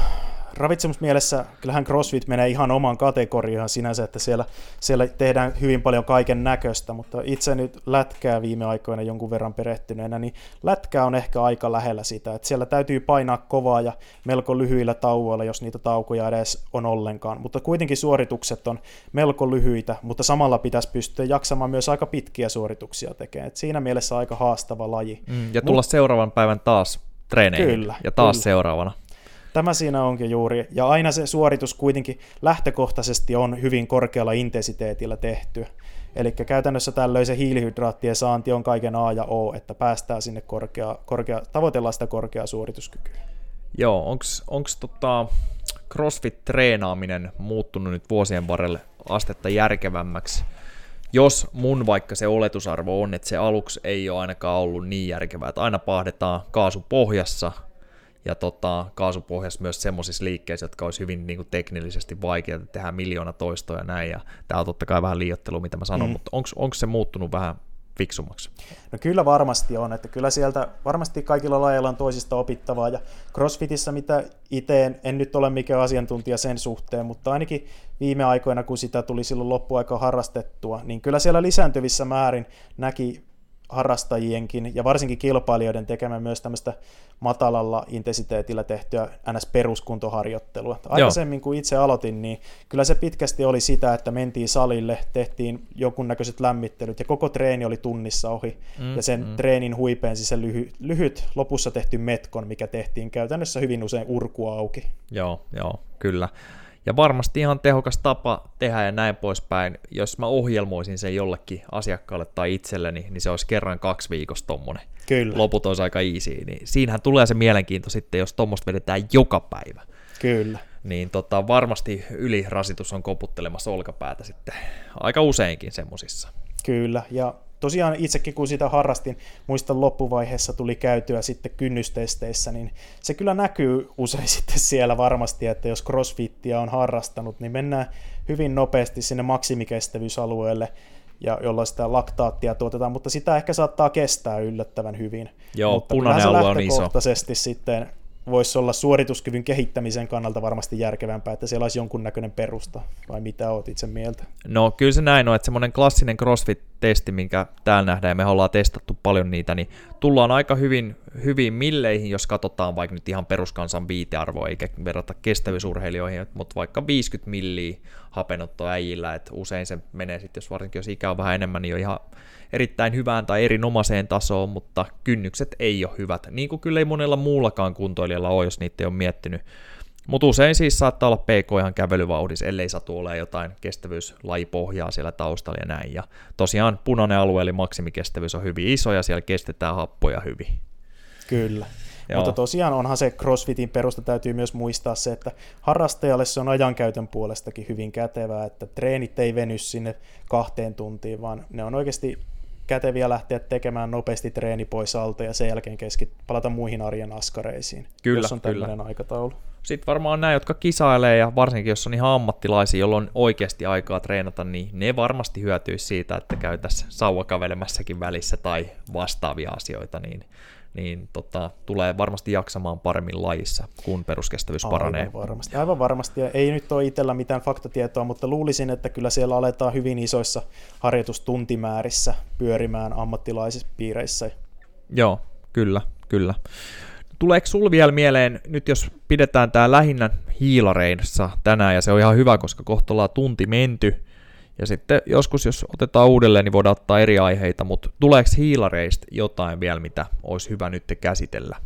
ravitsemusmielessä kyllähän CrossFit menee ihan oman kategoriaan sinänsä, että siellä, siellä tehdään hyvin paljon kaiken näköistä, mutta itse nyt lätkää viime aikoina jonkun verran perehtyneenä, niin lätkää on ehkä aika lähellä sitä, että siellä täytyy painaa kovaa ja melko lyhyillä tauoilla, jos niitä taukoja edes on ollenkaan, mutta kuitenkin suoritukset on melko lyhyitä, mutta samalla pitäisi pystyä jaksamaan myös aika pitkiä suorituksia tekemään, että siinä mielessä aika haastava laji. Mm, ja tulla Mut, seuraavan päivän taas treeneihin kyllä, ja taas kyllä. seuraavana. Tämä siinä onkin juuri. Ja aina se suoritus kuitenkin lähtökohtaisesti on hyvin korkealla intensiteetillä tehty. Eli käytännössä tällöin se hiilihydraattien saanti on kaiken A ja O, että päästään sinne korkea, korkea, tavoitellaan sitä korkeaa suorituskykyä. Joo, onko tota CrossFit-treenaaminen muuttunut nyt vuosien varrelle astetta järkevämmäksi? Jos mun vaikka se oletusarvo on, että se aluksi ei ole ainakaan ollut niin järkevää, että aina pahdetaan kaasu pohjassa, ja tota, kaasupohjassa myös semmoisissa liikkeissä, jotka olisi hyvin niin kuin teknillisesti vaikeita, tehdään miljoona toistoja ja näin, ja tämä on totta kai vähän liiottelu, mitä mä sanon, mm. mutta onko se muuttunut vähän fiksummaksi? No kyllä varmasti on, että kyllä sieltä varmasti kaikilla lajeilla on toisista opittavaa, ja CrossFitissä, mitä itse en, en nyt ole mikään asiantuntija sen suhteen, mutta ainakin viime aikoina, kun sitä tuli silloin loppuaika harrastettua, niin kyllä siellä lisääntyvissä määrin näki harrastajienkin ja varsinkin kilpailijoiden tekemään myös tämmöistä matalalla intensiteetillä tehtyä NS-peruskuntoharjoittelua. Aikaisemmin kun itse aloitin, niin kyllä se pitkästi oli sitä, että mentiin salille, tehtiin jonkunnäköiset lämmittelyt ja koko treeni oli tunnissa ohi. Mm, ja sen mm. treenin huipensi se lyhy, lyhyt lopussa tehty metkon, mikä tehtiin käytännössä hyvin usein urkua auki. Joo, joo, kyllä. Ja varmasti ihan tehokas tapa tehdä ja näin poispäin. Jos mä ohjelmoisin sen jollekin asiakkaalle tai itselleni, niin se olisi kerran kaksi viikossa tommonen. Kyllä. Loput olisi aika easy. Niin siinähän tulee se mielenkiinto sitten, jos tuommoista vedetään joka päivä. Kyllä. Niin tota, varmasti ylirasitus on koputtelemassa olkapäätä sitten aika useinkin semmosissa. Kyllä, ja tosiaan itsekin kun sitä harrastin, muistan loppuvaiheessa tuli käytyä sitten kynnystesteissä, niin se kyllä näkyy usein (laughs) sitten siellä varmasti, että jos crossfittiä on harrastanut, niin mennään hyvin nopeasti sinne maksimikestävyysalueelle, ja jolla sitä laktaattia tuotetaan, mutta sitä ehkä saattaa kestää yllättävän hyvin. Joo, mutta punainen alue on iso. sitten voisi olla suorituskyvyn kehittämisen kannalta varmasti järkevämpää, että siellä olisi jonkunnäköinen perusta, vai mitä oot itse mieltä? No kyllä se näin on, että semmoinen klassinen CrossFit-testi, minkä täällä nähdään, ja me ollaan testattu paljon niitä, niin tullaan aika hyvin, hyvin milleihin, jos katsotaan vaikka nyt ihan peruskansan viitearvoa, eikä verrata kestävyysurheilijoihin, mutta vaikka 50 milliä hapenottoäijillä, että usein se menee sitten, jos varsinkin jos ikä on vähän enemmän, niin on ihan erittäin hyvään tai erinomaiseen tasoon, mutta kynnykset ei ole hyvät, niin kuin kyllä ei monella muullakaan kuntoilijalla ole, jos niitä ei ole miettinyt. Mutta usein siis saattaa olla PK ihan kävelyvauhdissa, ellei satu ole jotain kestävyyslajipohjaa siellä taustalla ja näin. Ja tosiaan punainen alue eli maksimikestävyys on hyvin iso ja siellä kestetään happoja hyvin. Kyllä. Joo. Mutta tosiaan onhan se CrossFitin perusta täytyy myös muistaa se, että harrastajalle se on ajankäytön puolestakin hyvin kätevää, että treenit ei veny sinne kahteen tuntiin, vaan ne on oikeasti käteviä lähteä tekemään nopeasti treeni pois alta ja sen jälkeen keskit, palata muihin arjen askareisiin, kyllä, jos on tämmöinen kyllä. aikataulu. Sitten varmaan nämä, jotka kisailee ja varsinkin jos on ihan ammattilaisia, jolloin on oikeasti aikaa treenata, niin ne varmasti hyötyisi siitä, että käytäisiin sauvakavelemassakin välissä tai vastaavia asioita, niin niin tota, tulee varmasti jaksamaan paremmin lajissa, kun peruskestävyys aivan paranee. Varmasti, aivan varmasti. Ja ei nyt ole itsellä mitään faktatietoa, mutta luulisin, että kyllä siellä aletaan hyvin isoissa harjoitustuntimäärissä pyörimään ammattilaisissa piireissä. Joo, kyllä, kyllä. tuleeko sul vielä mieleen, nyt jos pidetään tämä lähinnä hiilareissa tänään, ja se on ihan hyvä, koska kohta ollaan tunti menty, ja sitten joskus, jos otetaan uudelleen, niin voidaan ottaa eri aiheita, mutta tuleeko hiilareista jotain vielä, mitä olisi hyvä nyt käsitellä?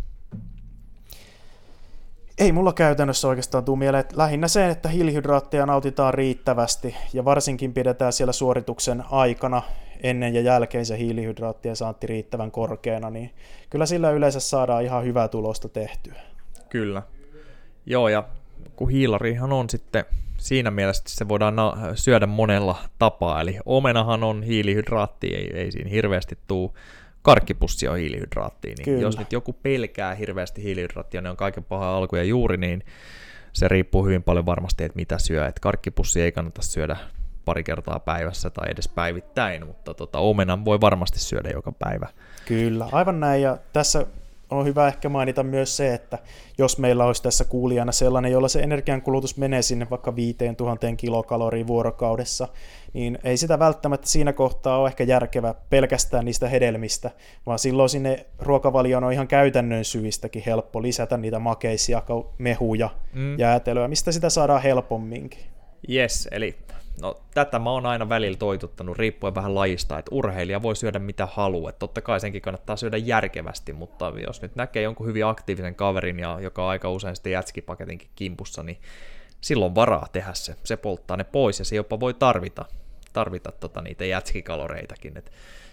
Ei mulla käytännössä oikeastaan tule mieleen, että lähinnä se, että hiilihydraatteja nautitaan riittävästi ja varsinkin pidetään siellä suorituksen aikana ennen ja jälkeen se hiilihydraattien saanti riittävän korkeana, niin kyllä sillä yleensä saadaan ihan hyvää tulosta tehtyä. Kyllä. Joo, ja kun hiilarihan on sitten siinä mielessä se voidaan syödä monella tapaa, eli omenahan on hiilihydraatti, ei, ei siinä hirveästi tule karkkipussi on hiilihydraattia, niin Kyllä. jos nyt joku pelkää hirveästi hiilihydraattia, ne on kaiken paha alku ja juuri, niin se riippuu hyvin paljon varmasti, että mitä syö. Että karkkipussi ei kannata syödä pari kertaa päivässä tai edes päivittäin, mutta tota, omenan voi varmasti syödä joka päivä. Kyllä, aivan näin. Ja tässä on hyvä ehkä mainita myös se, että jos meillä olisi tässä kuulijana sellainen, jolla se energiankulutus menee sinne vaikka 5000 kilokaloriin vuorokaudessa, niin ei sitä välttämättä siinä kohtaa ole ehkä järkevä pelkästään niistä hedelmistä, vaan silloin sinne ruokavalioon on ihan käytännön syistäkin helppo lisätä niitä makeisia, mehuja, mm. jäätelöä, mistä sitä saadaan helpomminkin. Yes, eli No tätä mä oon aina välillä toituttanut, riippuen vähän lajista, että urheilija voi syödä mitä haluaa. Totta kai senkin kannattaa syödä järkevästi, mutta jos nyt näkee jonkun hyvin aktiivisen kaverin, ja joka on aika usein sitten jätskipaketinkin kimpussa, niin silloin varaa tehdä se. Se polttaa ne pois ja se jopa voi tarvita, tarvita tota niitä jätskikaloreitakin. Et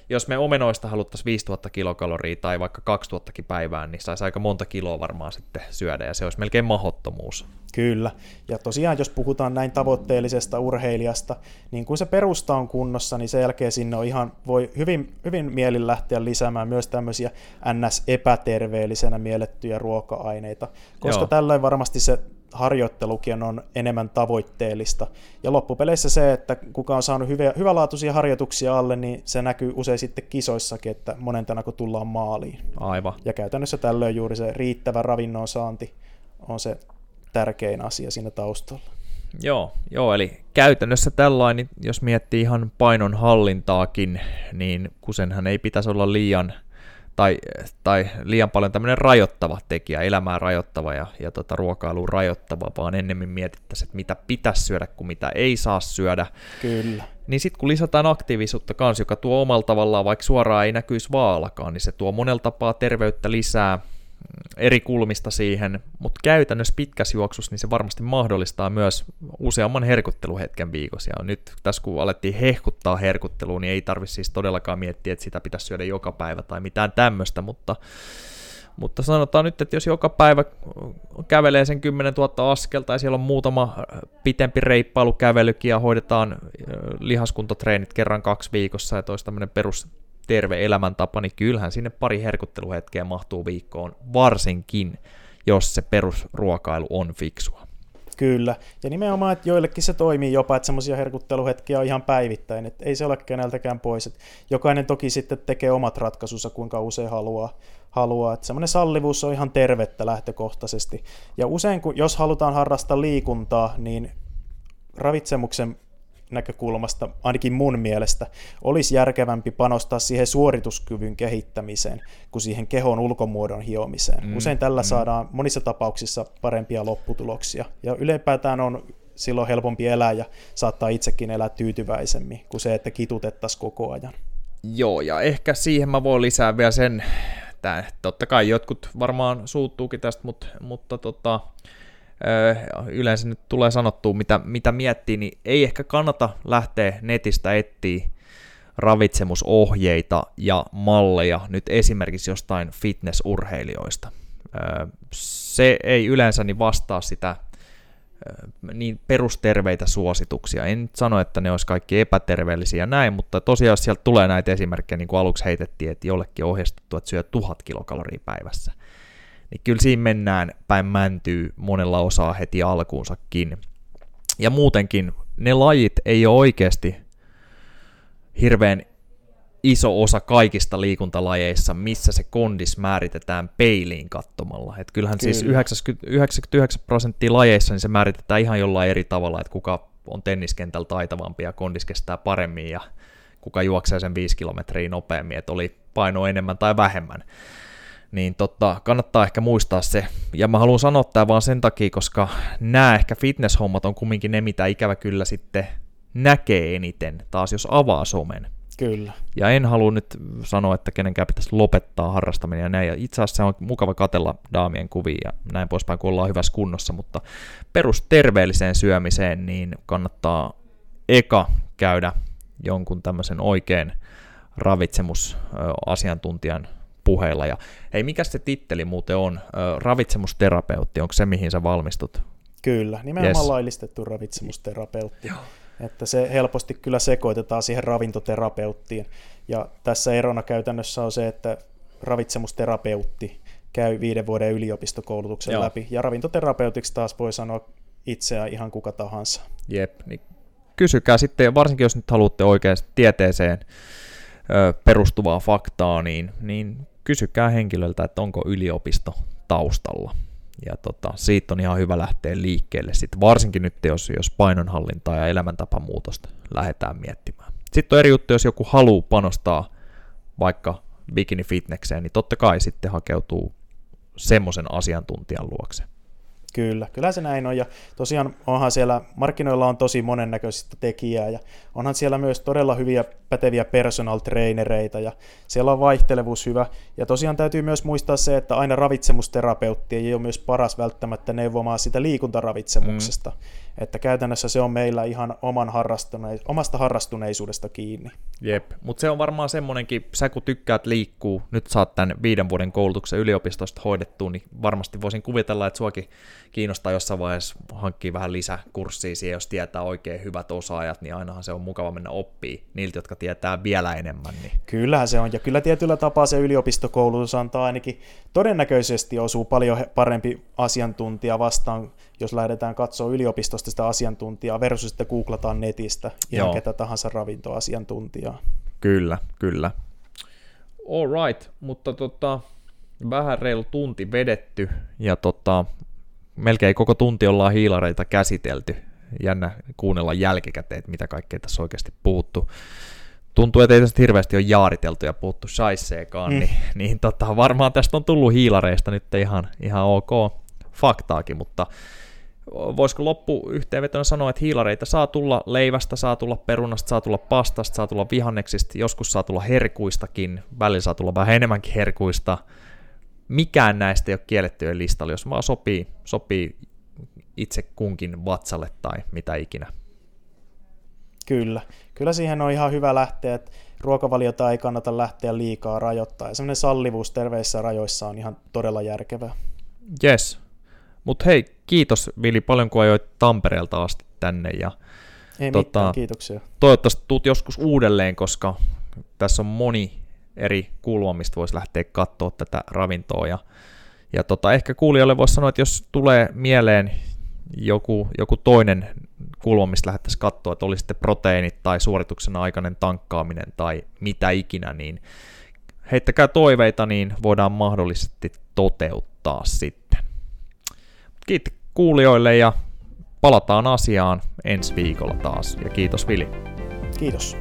jos me omenoista haluttaisiin 5000 kilokaloria tai vaikka 2000 päivään, niin saisi aika monta kiloa varmaan sitten syödä, ja se olisi melkein mahottomuus. Kyllä, ja tosiaan jos puhutaan näin tavoitteellisesta urheilijasta, niin kun se perusta on kunnossa, niin sen jälkeen sinne on ihan, voi hyvin, hyvin mielin lähteä lisäämään myös tämmöisiä NS-epäterveellisenä miellettyjä ruoka-aineita, koska Joo. tällöin varmasti se harjoittelukin on enemmän tavoitteellista. Ja loppupeleissä se, että kuka on saanut hyviä, hyvälaatuisia harjoituksia alle, niin se näkyy usein sitten kisoissakin, että monentena kun tullaan maaliin. Aivan. Ja käytännössä tällöin juuri se riittävä ravinnon saanti on se tärkein asia siinä taustalla. Joo, joo, eli käytännössä tällainen, jos miettii ihan painon hallintaakin, niin kusenhan ei pitäisi olla liian – tai, tai liian paljon tämmöinen rajoittava tekijä, elämää rajoittava ja, ja tota, ruokailuun rajoittava, vaan ennemmin mietittäisiin, että mitä pitäisi syödä kuin mitä ei saa syödä. Kyllä. Niin sitten kun lisätään aktiivisuutta kanssa, joka tuo omalla tavallaan, vaikka suoraan ei näkyisi vaalakaan, niin se tuo monella tapaa terveyttä lisää, eri kulmista siihen, mutta käytännössä pitkässä juoksussa niin se varmasti mahdollistaa myös useamman herkutteluhetken viikossa. Ja nyt tässä kun alettiin hehkuttaa herkuttelua, niin ei tarvitse siis todellakaan miettiä, että sitä pitäisi syödä joka päivä tai mitään tämmöistä, mutta, mutta sanotaan nyt, että jos joka päivä kävelee sen 10 000 askelta ja siellä on muutama pitempi reippailukävelykin ja hoidetaan lihaskuntotreenit kerran kaksi viikossa ja toista tämmöinen perus terve elämäntapa, niin kyllähän sinne pari herkutteluhetkeä mahtuu viikkoon, varsinkin jos se perusruokailu on fiksua. Kyllä, ja nimenomaan, että joillekin se toimii jopa, että semmoisia herkutteluhetkiä on ihan päivittäin, että ei se ole keneltäkään pois. Että jokainen toki sitten tekee omat ratkaisunsa, kuinka usein haluaa, haluaa. Että semmoinen sallivuus on ihan tervettä lähtökohtaisesti. Ja usein, kun, jos halutaan harrastaa liikuntaa, niin ravitsemuksen näkökulmasta, ainakin mun mielestä, olisi järkevämpi panostaa siihen suorituskyvyn kehittämiseen kuin siihen kehon ulkomuodon hiomiseen. Mm, Usein tällä mm. saadaan monissa tapauksissa parempia lopputuloksia. Ja ylipäätään on silloin helpompi elää ja saattaa itsekin elää tyytyväisemmin kuin se, että kitutettaisiin koko ajan. Joo, ja ehkä siihen mä voin lisää vielä sen, että totta kai jotkut varmaan suuttuukin tästä, mutta, mutta tota, yleensä nyt tulee sanottua, mitä, mitä miettii, niin ei ehkä kannata lähteä netistä etsiä ravitsemusohjeita ja malleja nyt esimerkiksi jostain fitnessurheilijoista. Se ei yleensä niin vastaa sitä niin perusterveitä suosituksia. En nyt sano, että ne olisi kaikki epäterveellisiä näin, mutta tosiaan jos sieltä tulee näitä esimerkkejä, niin kuin aluksi heitettiin, että jollekin ohjeistettu, että syö tuhat kilokaloria päivässä – niin kyllä siinä mennään päin mäntyy monella osaa heti alkuunsakin. Ja muutenkin ne lajit ei ole oikeasti hirveän iso osa kaikista liikuntalajeissa, missä se kondis määritetään peiliin katsomalla. Et kyllähän siis Kyllä. siis 90, 99 prosenttia lajeissa niin se määritetään ihan jollain eri tavalla, että kuka on tenniskentällä taitavampi ja kondis kestää paremmin ja kuka juoksee sen 5 kilometriä nopeammin, että oli paino enemmän tai vähemmän niin tota, kannattaa ehkä muistaa se. Ja mä haluan sanoa tämä vaan sen takia, koska nämä ehkä fitness-hommat on kumminkin ne, mitä ikävä kyllä sitten näkee eniten, taas jos avaa somen. Kyllä. Ja en halua nyt sanoa, että kenenkään pitäisi lopettaa harrastaminen ja näin. Ja itse asiassa on mukava katella daamien kuvia ja näin poispäin, kun ollaan hyvässä kunnossa, mutta perusterveelliseen syömiseen niin kannattaa eka käydä jonkun tämmöisen oikein ravitsemusasiantuntijan puheilla. Ja hei, mikä se titteli muuten on? Ravitsemusterapeutti, onko se mihin sä valmistut? Kyllä, nimenomaan yes. laillistettu ravitsemusterapeutti. Joo. Että se helposti kyllä sekoitetaan siihen ravintoterapeuttiin. Ja tässä erona käytännössä on se, että ravitsemusterapeutti käy viiden vuoden yliopistokoulutuksen Joo. läpi. Ja ravintoterapeutiksi taas voi sanoa itseään ihan kuka tahansa. Jep, niin kysykää sitten, varsinkin jos nyt haluatte oikeasti tieteeseen perustuvaa faktaa, niin, niin kysykää henkilöltä, että onko yliopisto taustalla. Ja tota, siitä on ihan hyvä lähteä liikkeelle, sitten varsinkin nyt, jos, jos painonhallintaa ja elämäntapamuutosta lähdetään miettimään. Sitten on eri juttu, jos joku haluaa panostaa vaikka bikini fitnekseen, niin totta kai sitten hakeutuu semmoisen asiantuntijan luokse. Kyllä, kyllä se näin on. Ja tosiaan onhan siellä, markkinoilla on tosi monennäköistä tekijää ja onhan siellä myös todella hyviä päteviä personal trainereita ja siellä on vaihtelevuus hyvä. Ja tosiaan täytyy myös muistaa se, että aina ravitsemusterapeutti ei ole myös paras välttämättä neuvomaan sitä liikuntaravitsemuksesta. Mm. Että käytännössä se on meillä ihan oman harrastune- omasta harrastuneisuudesta kiinni. Jep, mutta se on varmaan semmoinenkin, sä kun tykkäät liikkuu, nyt saat tämän viiden vuoden koulutuksen yliopistosta hoidettua, niin varmasti voisin kuvitella, että suakin kiinnostaa jossain vaiheessa hankkia vähän lisäkurssia siihen, jos tietää oikein hyvät osaajat, niin ainahan se on mukava mennä oppii niiltä, jotka tietää vielä enemmän. Niin. Kyllähän se on, ja kyllä tietyllä tapaa se yliopistokoulutus antaa ainakin todennäköisesti osuu paljon parempi asiantuntija vastaan, jos lähdetään katsoa yliopistosta sitä asiantuntijaa versus sitten googlataan netistä ihan Joo. ketä tahansa ravintoasiantuntijaa. Kyllä, kyllä. All right, mutta tota, vähän reilu tunti vedetty ja tota, melkein koko tunti ollaan hiilareita käsitelty. Jännä kuunnella jälkikäteen, että mitä kaikkea tässä oikeasti puuttu. Tuntuu, että ei tästä hirveästi ole jaariteltu ja puhuttu shaisseekaan, mm. niin, niin tota, varmaan tästä on tullut hiilareista nyt ihan, ihan ok faktaakin, mutta voisiko loppu yhteenvetona sanoa, että hiilareita saa tulla leivästä, saa tulla perunasta, saa tulla pastasta, saa tulla vihanneksista, joskus saa tulla herkuistakin, välillä saa tulla vähän enemmänkin herkuista, mikään näistä ei ole kiellettyjen listalla, jos vaan sopii, sopii itse kunkin vatsalle tai mitä ikinä. Kyllä. Kyllä siihen on ihan hyvä lähteä, että ruokavaliota ei kannata lähteä liikaa rajoittaa. Ja semmoinen sallivuus terveissä rajoissa on ihan todella järkevää. Yes. Mutta hei, kiitos Vili paljon kun ajoit Tampereelta asti tänne. Ja, ei tota, mitään, kiitoksia. Toivottavasti tuut joskus uudelleen, koska tässä on moni eri kulma, mistä voisi lähteä katsoa tätä ravintoa. Ja, ja tota, ehkä kuulijoille voisi sanoa, että jos tulee mieleen joku, joku toinen kulma, mistä lähdettäisiin katsoa, että oli sitten proteiinit tai suorituksen aikainen tankkaaminen tai mitä ikinä, niin heittäkää toiveita, niin voidaan mahdollisesti toteuttaa sitten. Kiitos kuulijoille ja palataan asiaan ensi viikolla taas. Ja kiitos Vili. Kiitos.